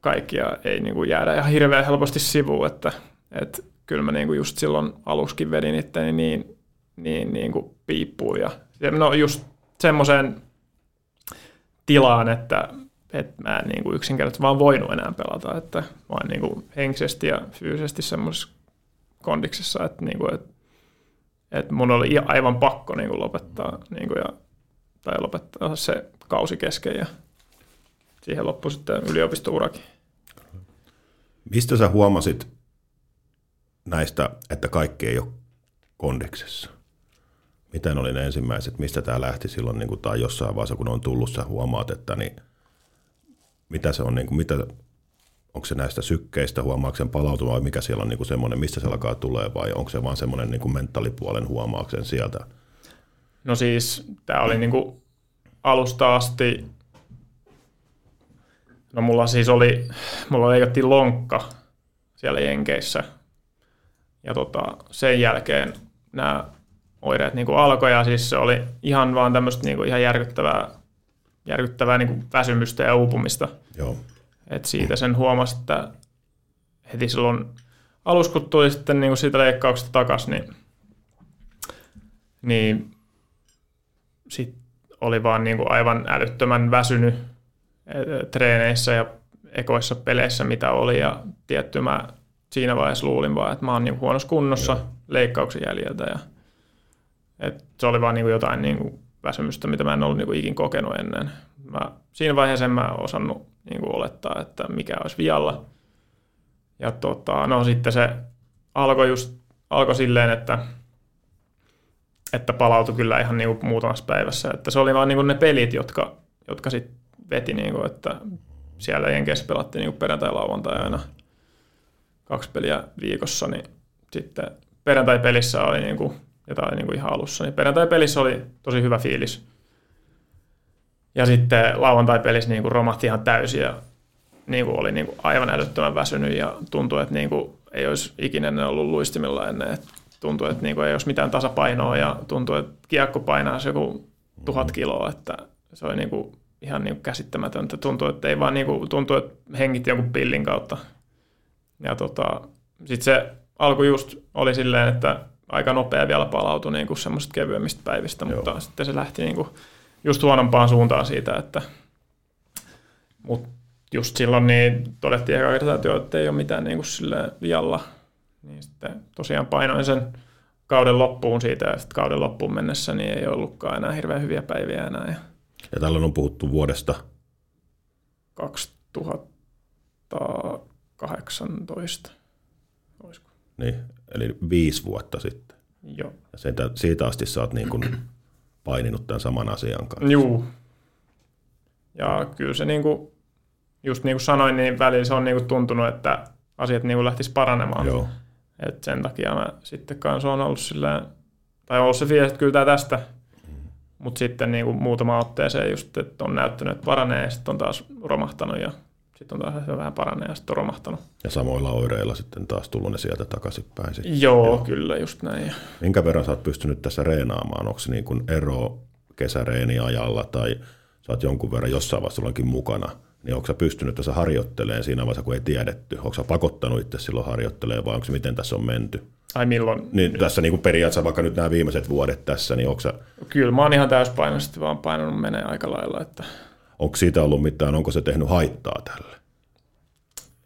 kaikki ja ei niin kuin jäädä ihan hirveän helposti sivuun, että, että kyllä mä niin kuin just silloin aluskin vedin itteni niin, niin, niin kuin piippuun ja no just semmoiseen tilaan, että, että mä en niin kuin yksinkertaisesti vaan voinut enää pelata, että mä olen niin kuin henkisesti ja fyysisesti semmoisessa kondiksessa, että, niin kuin, että, että mun oli aivan pakko niin kuin lopettaa niin kuin ja, tai lopettaa se kausi kesken ja siihen loppui sitten yliopistourakin. Mistä sä huomasit näistä, että kaikki ei ole kondiksessa? Miten oli ne ensimmäiset, mistä tämä lähti silloin, niin kuin, tai jossain vaiheessa, kun on tullut, sä huomaat, että niin, mitä se on, niin kuin, mitä, onko se näistä sykkeistä, huomaako sen palautuma vai mikä siellä on niin kuin semmoinen, mistä se alkaa tulee vai onko se vaan semmoinen niin kuin mentaalipuolen huomaaksen sieltä? No siis tämä oli niin kuin alusta asti, no mulla siis oli, mulla leikattiin lonkka siellä Jenkeissä ja tota, sen jälkeen nämä oireet niin kuin alkoi ja siis se oli ihan vaan tämmöistä niin kuin ihan järkyttävää, järkyttävää niin kuin väsymystä ja uupumista. Joo. Et siitä sen huomasi, että heti silloin alussa, kun tuli sitten niin kuin siitä leikkauksesta takaisin, niin, niin sit oli vaan niin kuin aivan älyttömän väsynyt e, treeneissä ja ekoissa peleissä, mitä oli. Ja tietty mä siinä vaiheessa luulin vaan, että mä oon niin huonossa kunnossa Joo. leikkauksen jäljiltä. Ja, et se oli vaan niin kuin jotain niin kuin väsymystä, mitä mä en ollut niin kuin ikin kokenut ennen. Mä, siinä vaiheessa en mä osannut niin kuin olettaa, että mikä olisi vialla. Ja tota, no sitten se alkoi just alkoi silleen, että, että palautui kyllä ihan niin kuin muutamassa päivässä. Että se oli vaan niin kuin ne pelit, jotka, jotka sitten veti, niin kuin, että siellä Jenkeissä pelattiin niin perjantai-lauantai aina kaksi peliä viikossa, niin sitten perjantai-pelissä oli niin kuin, jotain niin kuin ihan alussa, niin perjantai-pelissä oli tosi hyvä fiilis. Ja sitten lauantai-pelissä niin kuin romahti ihan täysin ja niin kuin oli niin kuin aivan älyttömän väsynyt ja tuntui, että niin kuin ei olisi ikinä ollut luistimilla ennen. Että tuntui, että niin kuin ei olisi mitään tasapainoa ja tuntui, että kiekko painaa joku tuhat kiloa, että se oli niin kuin ihan niin kuin käsittämätöntä. Tuntui, että ei vaan niin kuin, tuntui, että hengit jonkun pillin kautta. Ja tota, sitten se alku just oli silleen, että aika nopea vielä palautui niin kuin semmoisista kevyemmistä päivistä, Joo. mutta sitten se lähti niin kuin just huonompaan suuntaan siitä, että mut just silloin niin todettiin eka kertaa, että, joo, että ei ole mitään niin kuin silleen jalla. Niin sitten tosiaan painoin sen kauden loppuun siitä ja sitten kauden loppuun mennessä niin ei ollutkaan enää hirveän hyviä päiviä enää. Ja Ja tällöin on puhuttu vuodesta 2018, olisiko? Niin, eli viisi vuotta sitten. Joo. Ja siitä, siitä asti sä oot niin kuin paininut tämän saman asian kanssa. Juu. Ja kyllä se niinku, just niin kuin sanoin, niin välillä se on niinku tuntunut, että asiat niinku lähtis paranemaan. Joo. Et sen takia mä sitten kanssa on ollut silleen, tai on ollut se fiilis, että kyllä tää tästä. Mutta sitten niinku muutama otteeseen just, että on näyttänyt, että paranee ja sitten on taas romahtanut ja sitten on taas vähän paranee ja sitten on romahtanut. Ja samoilla oireilla sitten taas tullut ne sieltä takaisinpäin. Sitten. Joo, Joo, kyllä just näin. Minkä verran sä oot pystynyt tässä reenaamaan? Onko se niin kuin ero kesäreeniajalla tai sä oot jonkun verran jossain vaiheessa ollakin mukana? Niin onko sä pystynyt tässä harjoittelemaan siinä vaiheessa, kun ei tiedetty? Onko sä pakottanut itse silloin harjoittelemaan vai onko se miten tässä on menty? ai milloin? Niin tässä niin kuin periaatteessa vaikka nyt nämä viimeiset vuodet tässä, niin onko, sä, Kyllä mä oon ihan täyspainoisesti vaan painanut menee aika lailla, että onko siitä ollut mitään, onko se tehnyt haittaa tälle?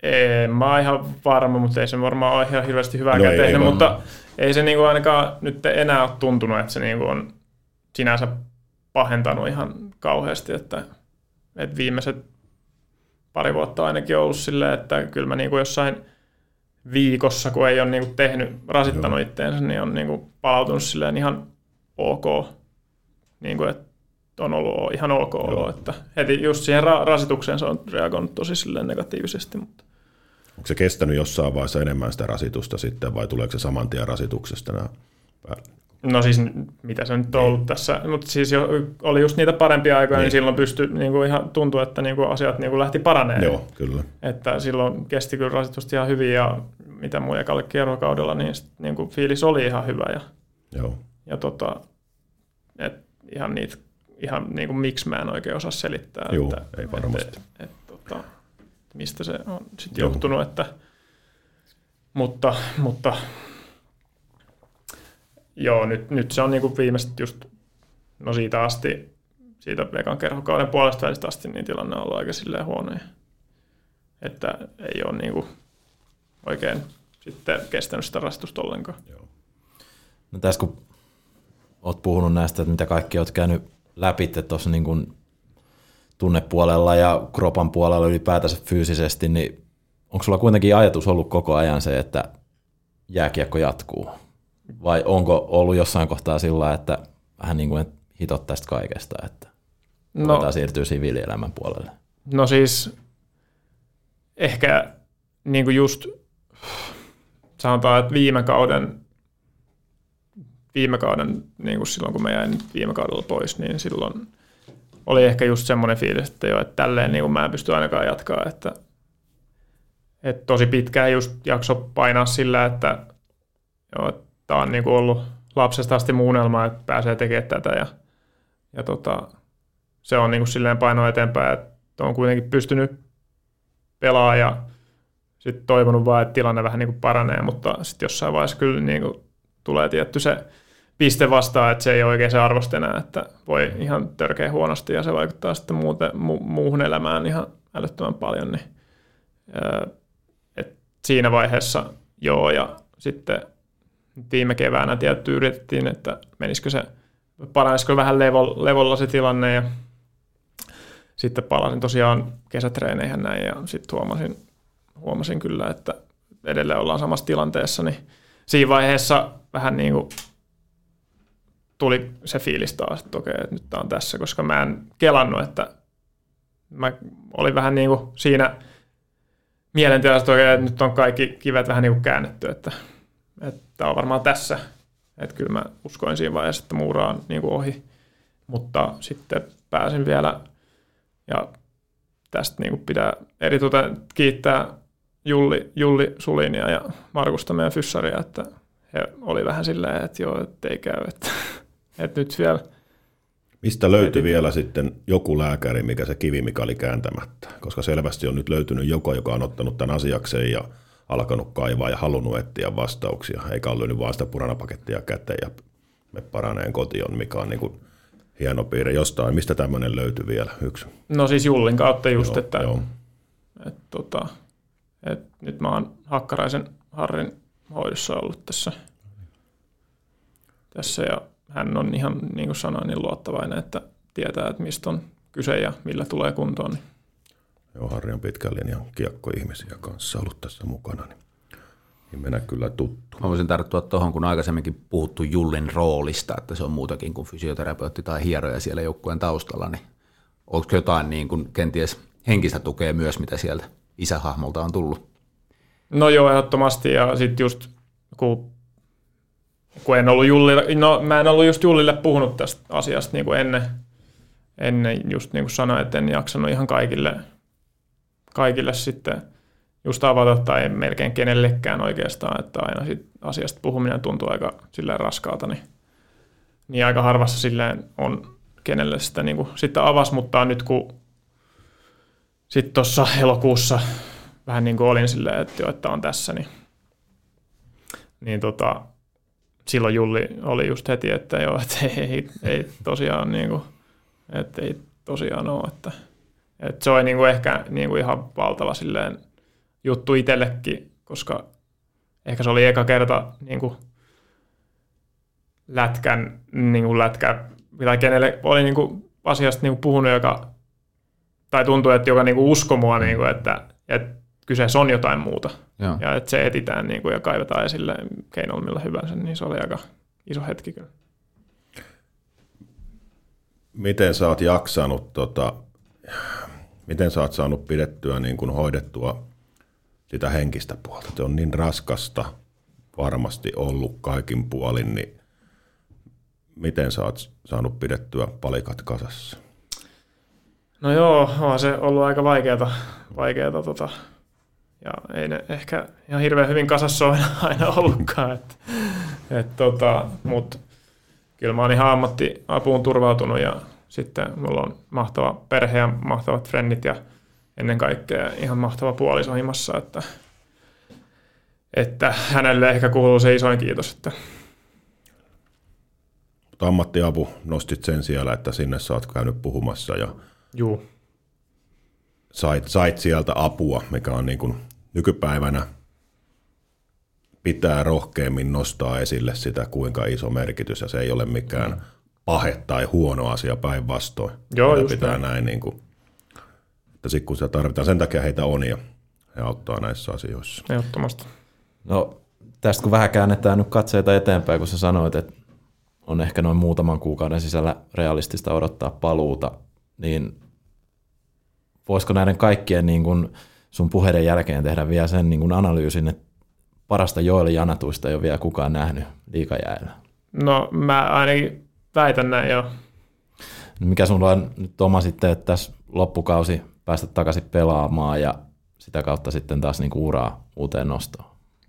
En mä oon ihan varma, mutta ei se varmaan ole ihan hirveästi hyvää No ei- tehnyt, ei mutta ei se niinku ainakaan nyt enää ole tuntunut, että se niinku on sinänsä pahentanut ihan kauheasti, että, että viimeiset pari vuotta ainakin on ollut silleen, että kyllä mä niinku jossain viikossa, kun ei ole niinku tehnyt, rasittanut itteensä, niin on niinku palautunut silleen ihan ok. Niinku, että on ollut ihan ok olo, että heti just siihen ra- rasitukseen se on reagoinut tosi silleen negatiivisesti, mutta Onko se kestänyt jossain vaiheessa enemmän sitä rasitusta sitten vai tuleeko se saman tien rasituksesta nämä No siis mitä se nyt on ollut tässä, mutta siis jo, oli just niitä parempia aikoja, niin, Niin. niin silloin pystyi niin kuin ihan tuntui, että niin kuin asiat niin kuin lähti paranemaan. Joo, kyllä. Että silloin kesti kyllä rasitusta ihan hyvin ja mitä mun ekalle kierrokaudella, niin, sit, niin kuin fiilis oli ihan hyvä ja, Joo. ja tota, et ihan niitä, ihan niin kuin miksi mä en oikein osaa selittää. Juu, että, ei varmasti. Että, et, tota, mistä se on sitten Joo. johtunut, että mutta, mutta Joo, nyt, nyt se on niinku viimeiset just, no siitä asti, siitä ekan kerhokauden puolesta välistä asti, niin tilanne on ollut aika silleen huono. Että ei ole niinku oikein sitten kestänyt sitä rasitusta ollenkaan. No tässä kun oot puhunut näistä, että mitä kaikki oot käynyt läpi tuossa niin kuin tunnepuolella ja kropan puolella ylipäätänsä fyysisesti, niin onko sulla kuitenkin ajatus ollut koko ajan se, että jääkiekko jatkuu? Vai onko ollut jossain kohtaa sillä, että vähän niin kuin hitot tästä kaikesta, että No, siirtyä siviilielämän puolelle? no siis ehkä niin kuin just sanotaan, että viime kauden viime kauden, niin kuin silloin kun mä jäin viime kaudella pois, niin silloin oli ehkä just semmoinen fiilis, että joo, että tälleen niin kuin mä en pysty ainakaan jatkaa, että, että tosi pitkään just jakso painaa sillä, että joo, tämä on niin kuin ollut lapsesta asti muunnelma, että pääsee tekemään tätä ja, ja tota, se on niin kuin silleen paino eteenpäin, että on kuitenkin pystynyt pelaa ja sitten toivonut vaan, että tilanne vähän niin kuin paranee, mutta sitten jossain vaiheessa kyllä niin kuin tulee tietty se piste vastaan, että se ei ole oikein se arvosta enää, että voi ihan törkeä huonosti ja se vaikuttaa sitten muuten, mu- muuhun elämään ihan älyttömän paljon. Niin, ää, et siinä vaiheessa joo ja sitten viime keväänä tietty yritettiin, että menisikö se, paranisiko vähän levo, levolla se tilanne ja sitten palasin tosiaan kesätreeneihin näin ja sitten huomasin, huomasin kyllä, että edelleen ollaan samassa tilanteessa, niin siinä vaiheessa vähän niin kuin tuli se fiilis taas, että okei, että nyt tämä on tässä, koska mä en kelannut, että mä olin vähän niin kuin siinä mielentilassa, että, että nyt on kaikki kivet vähän niin kuin käännetty, että, että tämä on varmaan tässä. Että kyllä mä uskoin siinä vaiheessa, että muura on niin kuin ohi, mutta sitten pääsin vielä ja tästä niin kuin pitää eritoten kiittää Julli, Julli Sulinia ja Markusta meidän fyssaria, että he oli vähän silleen, että joo, että ei käy, että, että nyt vielä Mistä löytyi vielä sitten joku lääkäri, mikä se kivi, mikä oli kääntämättä? Koska selvästi on nyt löytynyt joku, joka on ottanut tämän asiakseen ja alkanut kaivaa ja halunnut etsiä vastauksia, eikä ole löynyt vaan sitä puranapakettia käteen ja me paraneen kotiin, mikä on niin kuin hieno piirre jostain. Mistä tämmöinen löytyi vielä? Yksi. No siis Jullin kautta just, Joo, että joo. Et, tota, et nyt mä oon Hakkaraisen Harrin hoidossa ollut tässä, tässä ja hän on ihan niin kuin sanoin, niin luottavainen, että tietää, että mistä on kyse ja millä tulee kuntoon. Niin. Joo, Harri on pitkän linjan kiekkoihmisiä kanssa ollut tässä mukana, niin, niin mennä kyllä tuttu. Mä voisin tarttua tuohon, kun aikaisemminkin puhuttu Jullin roolista, että se on muutakin kuin fysioterapeutti tai hieroja siellä joukkueen taustalla, niin onko jotain niin kuin kenties henkistä tukea myös, mitä sieltä isähahmolta on tullut? No joo, ehdottomasti. Ja sitten just kun, kun en ollut Jullille, no mä en ollut just Jullille puhunut tästä asiasta niin kuin ennen, ennen just niin kuin sanoin, että en jaksanut ihan kaikille, kaikille sitten just avata tai melkein kenellekään oikeastaan, että aina sit asiasta puhuminen tuntuu aika silleen raskaalta, niin, niin aika harvassa silleen on kenelle sitä niin kuin, sitten avas, mutta nyt kun sitten tuossa elokuussa vähän niin kuin olin silleen, että jo, että on tässä, niin, niin tota, silloin Julli oli just heti, että joo, että [laughs] ei, ei, tosiaan niin kuin, että ei tosiaan ole, että, että se oli niin kuin ehkä niin kuin ihan valtava silleen juttu itsellekin, koska ehkä se oli eka kerta niin kuin lätkän, niin kuin lätkä, tai kenelle oli niin kuin asiasta niin kuin puhunut, joka, tai tuntui, että joka niin kuin usko mua, niin kuin, että, että kyseessä on jotain muuta. Joo. Ja että se etitään niin kuin, ja kaivetaan esille keinoilla millä hyvänsä, niin se oli aika iso hetki kyllä. Miten sä oot jaksanut, tota, miten sä oot saanut pidettyä niin kuin hoidettua sitä henkistä puolta? Se on niin raskasta varmasti ollut kaikin puolin, niin miten sä oot saanut pidettyä palikat kasassa? No joo, on se ollut aika vaikeata, vaikeata tota, ja ei ne ehkä ihan hirveän hyvin kasassa ole [laughs] aina ollutkaan. Et, et tota, Mutta kyllä mä oon ihan ammattiapuun turvautunut ja sitten mulla on mahtava perhe ja mahtavat frendit ja ennen kaikkea ihan mahtava puoliso himassa, että, että hänelle ehkä kuuluu se isoin kiitos. Että. Mutta ammattiapu nostit sen siellä, että sinne sä oot käynyt puhumassa ja Juu. Sait, sait sieltä apua, mikä on niin kuin nykypäivänä pitää rohkeammin nostaa esille sitä, kuinka iso merkitys, ja se ei ole mikään pahe tai huono asia päinvastoin. Joo, just pitää näin, näin niin kuin, että sitten kun sitä tarvitaan, sen takia heitä on ja he auttaa näissä asioissa. Ehdottomasti. No tästä kun vähän käännetään nyt katseita eteenpäin, kun sä sanoit, että on ehkä noin muutaman kuukauden sisällä realistista odottaa paluuta, niin voisiko näiden kaikkien niin kuin sun puheiden jälkeen tehdä vielä sen niin kuin analyysin, että parasta Joel Janatuista ei ole vielä kukaan nähnyt liikajäällä? No mä ainakin väitän näin jo. No, mikä sulla on nyt oma sitten, että tässä loppukausi päästä takaisin pelaamaan ja sitä kautta sitten taas niin kuin uraa uuteen nostoon?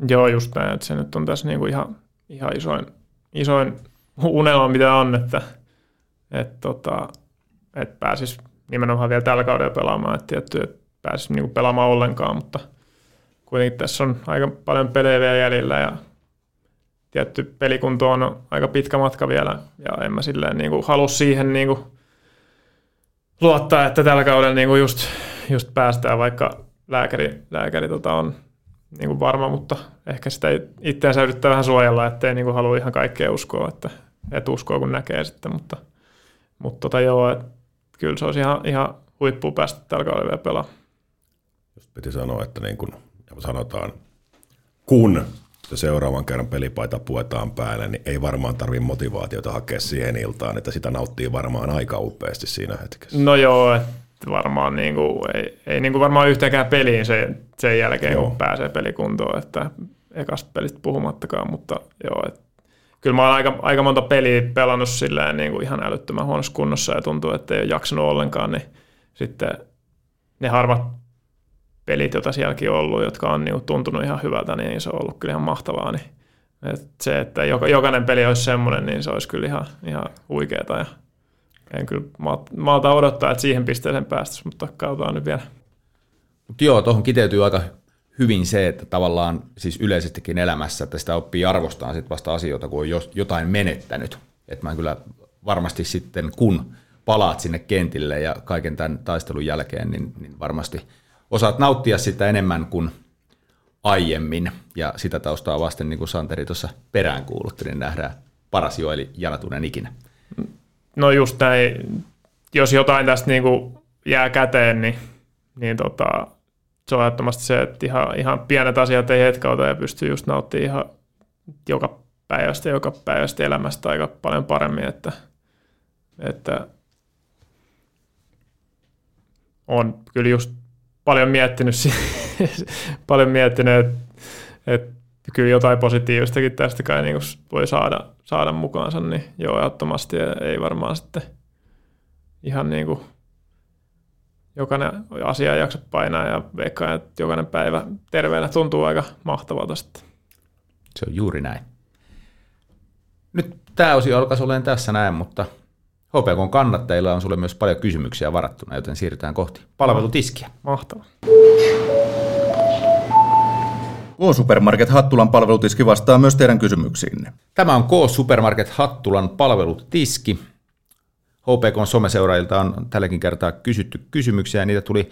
Joo, just näin, että se nyt on tässä niin kuin ihan, ihan isoin, isoin unelma, mitä on, että, että, tota, että pääsis nimenomaan vielä tällä kaudella pelaamaan, että tietty, että pääsisi niin pelaamaan ollenkaan, mutta kuitenkin tässä on aika paljon pelejä vielä jäljellä ja tietty pelikunto on aika pitkä matka vielä ja en mä silleen niin kuin halua siihen niin kuin luottaa, että tällä kaudella niin kuin just, just päästään, vaikka lääkäri, lääkäri tota on niin kuin varma, mutta ehkä sitä itseänsä yrittää vähän suojella, ettei niin kuin halua ihan kaikkea uskoa, että et uskoo kun näkee sitten, mutta, mutta tota joo, että kyllä se olisi ihan, ihan huippu päästä tällä kaudella vielä pelaamaan. Just piti sanoa, että niin kuin sanotaan, kun se seuraavan kerran pelipaita puetaan päälle, niin ei varmaan tarvitse motivaatiota hakea siihen iltaan, että sitä nauttii varmaan aika upeasti siinä hetkessä. No joo, että varmaan niin kuin, ei, ei niin kuin varmaan yhteenkään peliin se, sen jälkeen, joo. kun pääsee pelikuntoon, että ekasta pelistä puhumattakaan, mutta joo, että kyllä mä oon aika, aika monta peliä pelannut silleen niin kuin ihan älyttömän huonossa kunnossa ja tuntuu, että ei ole jaksanut ollenkaan, niin sitten ne harvat pelit, joita sielläkin on ollut, jotka on niin tuntunut ihan hyvältä, niin se on ollut kyllä ihan mahtavaa. Niin että se, että jokainen peli olisi semmoinen, niin se olisi kyllä ihan, ihan huikeeta. Ja en kyllä malta odottaa, että siihen pisteeseen päästäisiin, mutta katsotaan nyt vielä. Mut joo, tuohon kiteytyy aika hyvin se, että tavallaan siis yleisestikin elämässä, että sitä oppii arvostamaan sit vasta asioita, kun on jotain menettänyt. Että mä kyllä varmasti sitten, kun palaat sinne kentille ja kaiken tämän taistelun jälkeen, niin, niin varmasti osaat nauttia sitä enemmän kuin aiemmin, ja sitä taustaa vasten, niin kuin Santeri tuossa perään kuulutti, niin nähdään paras Joeli Janatunen ikinä. No just näin, jos jotain tästä niin kuin jää käteen, niin, niin tota, se on ehdottomasti se, että ihan, ihan pienet asiat ei hetkauta ja pystyy just nauttimaan ihan joka päivästä joka päivästä elämästä aika paljon paremmin, että, että on kyllä just paljon miettinyt, [laughs] paljon miettinyt että, että kyllä jotain positiivistakin tästä kai niin voi saada, saada mukaansa, niin joo, ehdottomasti ei varmaan sitten ihan niin kuin jokainen asia jaksa painaa ja veikkaan, että jokainen päivä terveenä tuntuu aika mahtavalta sitten. Se on juuri näin. Nyt tämä osio alkaisi olemaan tässä näin, mutta HPK kannattajilla on sulle myös paljon kysymyksiä varattuna, joten siirrytään kohti palvelutiskiä. Mahtavaa. K-Supermarket Hattulan palvelutiski vastaa myös teidän kysymyksiinne. Tämä on K-Supermarket Hattulan palvelutiski. HPK someseuraajilta on tälläkin kertaa kysytty kysymyksiä ja niitä tuli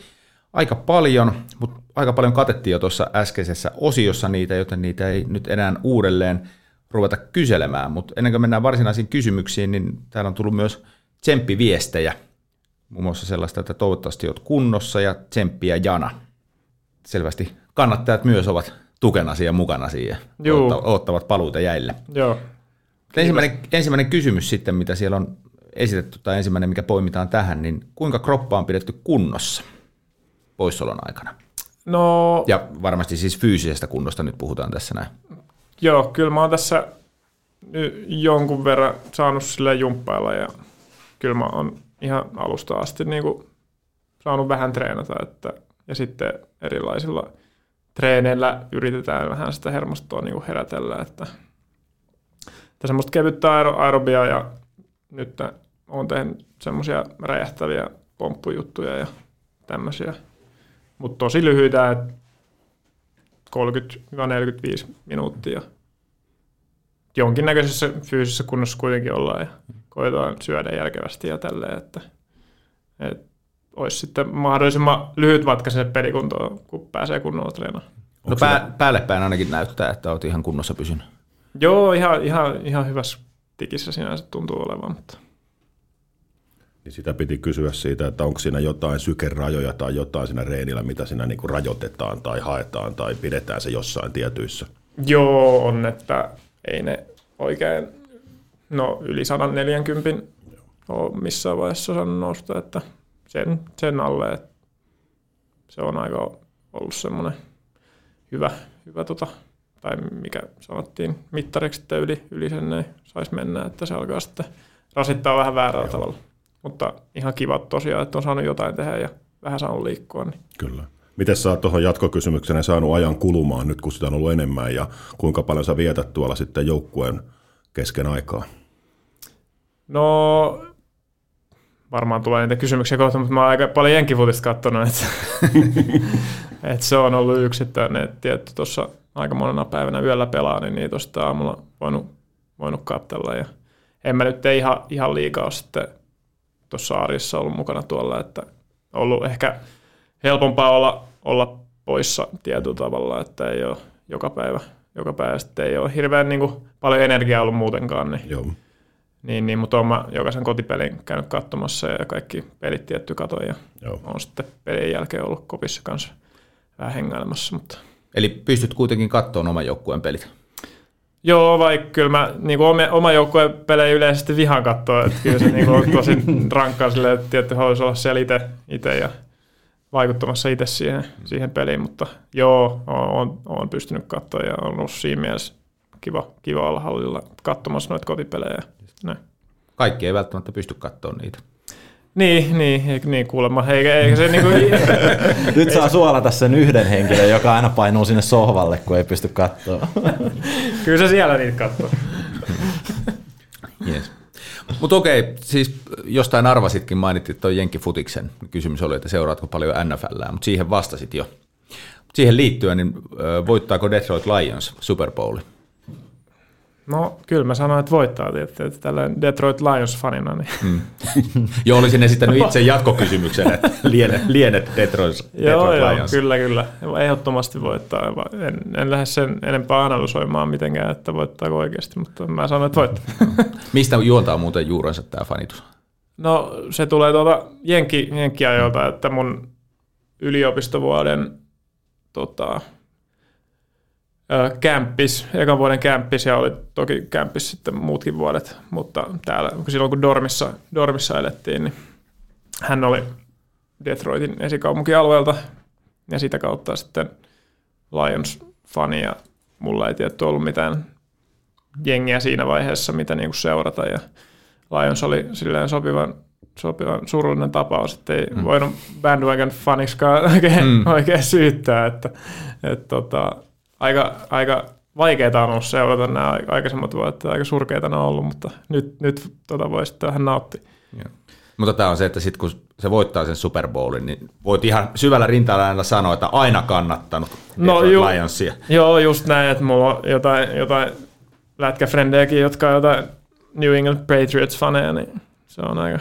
aika paljon, mutta aika paljon katettiin jo tuossa äskeisessä osiossa niitä, joten niitä ei nyt enää uudelleen ruveta kyselemään. Mutta ennen kuin mennään varsinaisiin kysymyksiin, niin täällä on tullut myös tsemppiviestejä. Muun muassa sellaista, että toivottavasti olet kunnossa ja tsemppiä Jana. Selvästi kannattajat myös ovat tukena siihen mukana siihen. Juu. Ottavat paluuta jäille. Joo. Ensimmäinen, ensimmäinen kysymys sitten, mitä siellä on esitetty, tai ensimmäinen, mikä poimitaan tähän, niin kuinka kroppa on pidetty kunnossa poissaolon aikana? No, Ja varmasti siis fyysisestä kunnosta nyt puhutaan tässä näin. joo, kyllä mä oon tässä jonkun verran saanut sille jumppailla ja kyllä mä oon ihan alusta asti niin kuin saanut vähän treenata, että, ja sitten erilaisilla treeneillä yritetään vähän sitä hermostoa niin kuin herätellä, että, että semmoista kevyttä aero- aerobiaa ja nyt on tehnyt semmoisia räjähtäviä pomppujuttuja ja tämmöisiä. Mutta tosi lyhyitä, että 30-45 minuuttia. Jonkinnäköisessä fyysisessä kunnossa kuitenkin ollaan ja koetaan syödä järkevästi ja tälleen, että, että olisi sitten mahdollisimman lyhyt matka se pelikuntoon, kun pääsee kunnolla treenaamaan. No pää, päälle päin ainakin näyttää, että olet ihan kunnossa pysynyt. Joo, ihan, ihan, ihan hyvässä tikissä sinänsä tuntuu olevan, mutta Niin sitä piti kysyä siitä, että onko siinä jotain sykerajoja tai jotain siinä reenillä, mitä siinä niinku rajoitetaan tai haetaan tai pidetään se jossain tietyissä. Joo, on, että ei ne oikein, no yli 140 ole missään vaiheessa osannut nousta, että sen, sen alle, että se on aika ollut semmoinen hyvä, hyvä tota, tai mikä sanottiin mittariksi, että yli, yli sen ei saisi mennä, että se alkaa sitten rasittaa vähän väärällä tavalla. Mutta ihan kiva tosiaan, että on saanut jotain tehdä ja vähän saanut liikkua, niin Kyllä. Miten sä oot tuohon jatkokysymykseen saanut ajan kulumaan nyt, kun sitä on ollut enemmän ja kuinka paljon sä vietät tuolla sitten joukkueen kesken aikaa? No, varmaan tulee niitä kysymyksiä kohta, mutta mä oon aika paljon jenkifutista katsonut, että, [laughs] että se on ollut yksittäinen, että tietty tuossa aika monena päivänä yöllä pelaa, niin niitä sitten aamulla voinut, voinut katsella ja en mä nyt ihan, ihan liikaa sitten tuossa arjessa ollut mukana tuolla, että on ollut ehkä helpompaa olla, olla poissa tietyllä tavalla, että ei ole joka päivä, joka päivä sitten ei ole hirveän niin kuin, paljon energiaa ollut muutenkaan, niin Joo. niin, niin, mutta olen mä jokaisen kotipelin käynyt katsomassa ja kaikki pelit tietty katoin ja Joo. on sitten pelin jälkeen ollut kopissa kanssa vähän hengailemassa. Mutta. Eli pystyt kuitenkin katsomaan oman joukkueen pelit. Joo, vaikka kyllä mä niin kuin oma, joukkueen pelejä yleisesti vihaan katsoa, että kyllä se niin kuin, on tosi [laughs] rankkaa silleen, että tietty haluaisi olla siellä itse, itse ja vaikuttamassa itse siihen, siihen peliin, mutta joo, on, on pystynyt katsoa ja on ollut siinä mielessä kiva, kiva olla hallilla katsomassa noita kotipelejä. Näin. Kaikki ei välttämättä pysty katsomaan niitä. Niin, niin, niin kuulemma. Eikä, eikä se niinku, [laughs] Nyt saa suolata sen yhden henkilön, joka aina painuu sinne sohvalle, kun ei pysty katsoa. [laughs] kyllä se siellä niitä katsoo. Yes. Mutta okei, siis jostain arvasitkin, mainittiin tuon Jenkkifutiksen. Kysymys oli, että seuraatko paljon NFLää, mutta siihen vastasit jo. Siihen liittyen, niin voittaako Detroit Lions Super Bowl? No kyllä mä sanoin, että voittaa tietysti, että tällä Detroit Lions-fanina. Niin. Mm. [laughs] jo olisin esittänyt itse jatkokysymyksen, että liene, lienet Detroit, [laughs] joo, Detroit joo, Lions. kyllä, kyllä. Ehdottomasti voittaa. En, en lähde sen enempää analysoimaan mitenkään, että voittaako oikeasti, mutta mä sanoin, että voittaa. [laughs] Mistä juontaa muuten juurensa tämä fanitus? No se tulee tuolta Jenkki, Jenkkiajoilta, että mun yliopistovuoden tota, kämppis, ekan vuoden kämppis ja oli toki kämppis sitten muutkin vuodet, mutta täällä, silloin kun Dormissa, Dormissa elettiin, niin hän oli Detroitin esikaupunkialueelta ja sitä kautta sitten Lions-fani ja mulla ei tietty ollut mitään jengiä siinä vaiheessa, mitä niinku seurata ja Lions oli silleen sopivan, sopivan surullinen tapaus, että ei mm. voinut bandwagon faniksikaan [laughs] oikein, mm. oikein syyttää, että, että tota, aika, aika vaikeita on ollut seurata nämä aikaisemmat vuodet, aika surkeita ne on ollut, mutta nyt, nyt tota voi sitten vähän nauttia. Joo. Mutta tämä on se, että sitten kun se voittaa sen Super Bowlin, niin voit ihan syvällä rintalla sanoa, että aina kannattanut no, ju- Lionsia. Joo, just näin, että mulla on jotain, jotain lätkäfrendejäkin, jotka on jotain New England Patriots-faneja, niin se on aika,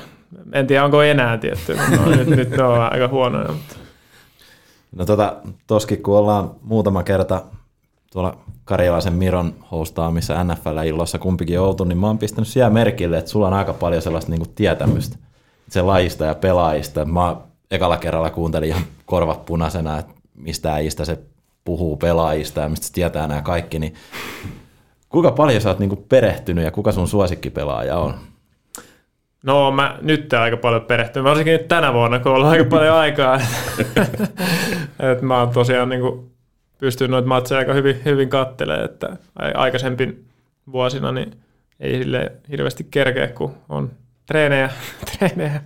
en tiedä onko enää tietty, no, nyt, nyt ne on aika huonoja. Mutta. No tota, toskin kun ollaan muutama kerta tuolla Karjalaisen Miron hostaamissa NFL-illossa kumpikin oltu, niin mä oon pistänyt siellä merkille, että sulla on aika paljon sellaista niin tietämystä se lajista ja pelaajista. Mä ekalla kerralla kuuntelin ihan korvat punaisena, että mistä äijistä se puhuu pelaajista ja mistä se tietää nämä kaikki, niin kuinka paljon sä oot niinku perehtynyt ja kuka sun suosikkipelaaja on? No mä nyt aika paljon perehtynyt, varsinkin nyt tänä vuonna, kun on aika paljon aikaa. [laughs] [laughs] et mä oon tosiaan niinku pystynyt noita matseja aika hyvin, hyvin kattelemaan, että aikaisempin vuosina niin ei sille hirveästi kerkeä, kun on treenejä, [laughs] treenejä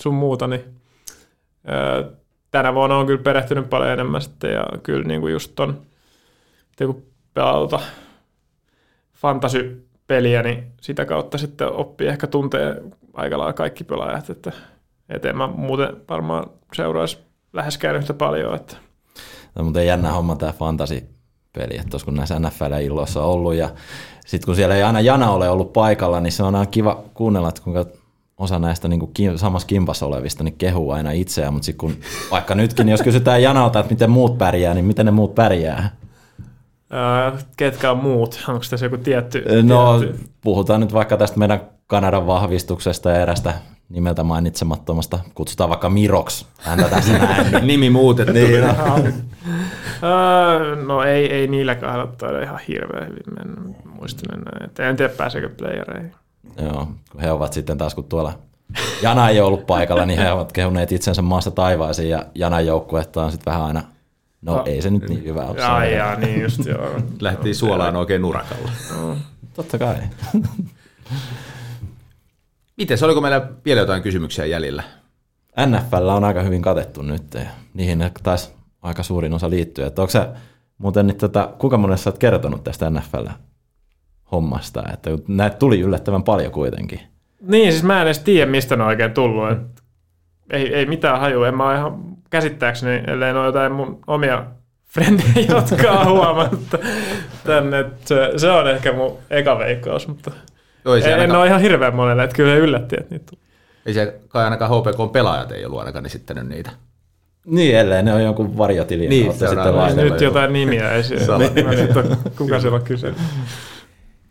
sun muuta, niin tänä vuonna on kyllä perehtynyt paljon enemmän sitten ja kyllä niin kuin just ton, kun pelaa tota fantasy-peliä, niin sitä kautta sitten oppii ehkä tuntee aika lailla kaikki pelaajat, että eteen mä muuten varmaan seuraisi läheskään yhtä paljon. Että. No, mutta jännä homma tämä fantasy-peli, että kun näissä NFL-illoissa on ollut ja sitten kun siellä ei aina Jana ole ollut paikalla, niin se on aina kiva kuunnella, että kuinka osa näistä niin kuin samassa kimpassa olevista niin kehuu aina itseään, mutta sitten kun vaikka nytkin, niin jos kysytään Janalta, että miten muut pärjää, niin miten ne muut pärjää? Öö, ketkä on muut? Onko tässä joku tietty? No, tietty? puhutaan nyt vaikka tästä meidän Kanadan vahvistuksesta ja erästä nimeltä mainitsemattomasta, kutsutaan vaikka Miroks, häntä tässä [laughs] näin. Nimi muutettu. niin, [laughs] no. no ei, ei niillä kahdella taida ihan hirveän hyvin mennä, muistan enää. En tiedä pääseekö playereihin. Joo, kun he ovat sitten taas, kun tuolla Jana ei ollut paikalla, niin he ovat kehuneet itsensä maasta taivaisiin ja Janan joukkuetta on sitten vähän aina, no, no ei se nyt niin hyvä ole. Jaa, jaa, niin just joo. Lähti suolaan oikein nurakalla. No. Totta kai. Miten oliko meillä vielä jotain kysymyksiä jäljellä? NFL on aika hyvin katettu nyt ja niihin taisi aika suurin osa liittyä. Että onko se muuten nyt tätä, tota, kuinka monessa olet kertonut tästä NFL hommasta, että näitä tuli yllättävän paljon kuitenkin. Niin, siis mä en edes tiedä, mistä ne on oikein tullut. Et ei, ei mitään hajua. En mä ihan käsittääkseni, ellei ne ole jotain mun omia frendejä, jotka on huomannut tänne. Se, se, on ehkä mun eka veikkaus, mutta Joo, en, ainakaan... en ole ihan hirveän monelle, että kyllä se yllätti, että niitä tuli. Ei se kai ainakaan HPK-pelaajat ei ollut ainakaan esittänyt niitä. Niin, ellei ne on jonkun varjotilin niin, kautta sitten Nyt jotain nimiä ei siellä. Kuka siellä on kyse?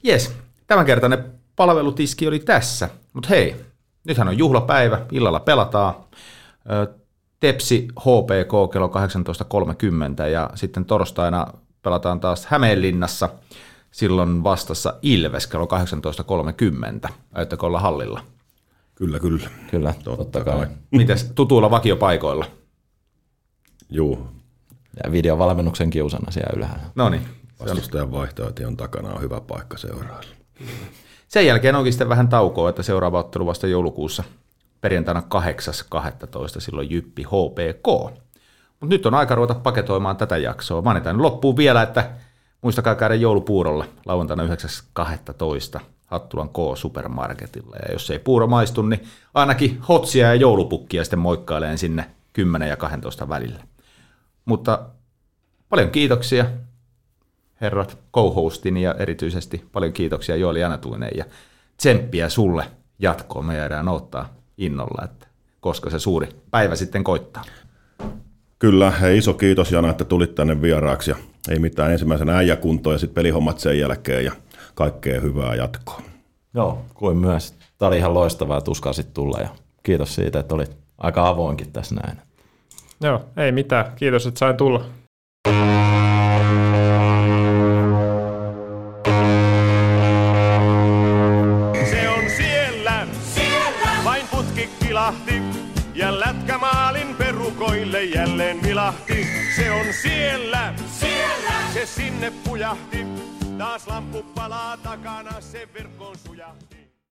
Jes, tämänkertainen palvelutiski oli tässä. Mutta hei, nythän on juhlapäivä, illalla pelataan. Tepsi HPK kello 18.30 ja sitten torstaina pelataan taas Hämeenlinnassa. Silloin vastassa Ilves kello 18.30. Ajatteko olla hallilla? Kyllä, kyllä. Kyllä, totta, totta kai. Mites tutuilla vakiopaikoilla? Juu. Ja videovalmennuksen kiusana siellä ylhäällä. No niin. Vastustajan vaihtoehtion takana on hyvä paikka seurailla. Sen jälkeen onkin sitten vähän taukoa, että seuraava ottelu vasta joulukuussa perjantaina 8.12. silloin Jyppi HPK. Mutta nyt on aika ruveta paketoimaan tätä jaksoa. Mainitaan loppuun vielä, että muistakaa käydä joulupuurolla lauantaina 9.12. Hattulan K Supermarketilla. Ja jos ei puuro maistu, niin ainakin hotsia ja joulupukkia sitten moikkaileen sinne 10 ja 12 välillä. Mutta paljon kiitoksia herrat co-hostin ja erityisesti paljon kiitoksia Joeli Anatuinen ja tsemppiä sulle jatkoon. Me jäädään ottaa innolla, että koska se suuri päivä sitten koittaa. Kyllä, hei, iso kiitos Jana, että tulit tänne vieraaksi ja ei mitään ensimmäisenä äijäkuntoa ja sitten pelihommat sen jälkeen ja kaikkea hyvää jatkoa. Joo, kuin myös. Tämä oli ihan loistavaa, että uskasit tulla ja kiitos siitä, että olit aika avoinkin tässä näin. Joo, ei mitään. Kiitos, että sain tulla. Se on siellä, siellä. vain putki kilahti. Ja lätkämaalin perukoille jälleen vilahti. Se on siellä. Se sinne pujahti. Taas lamppu palaa takana, se verkkoon sujahti.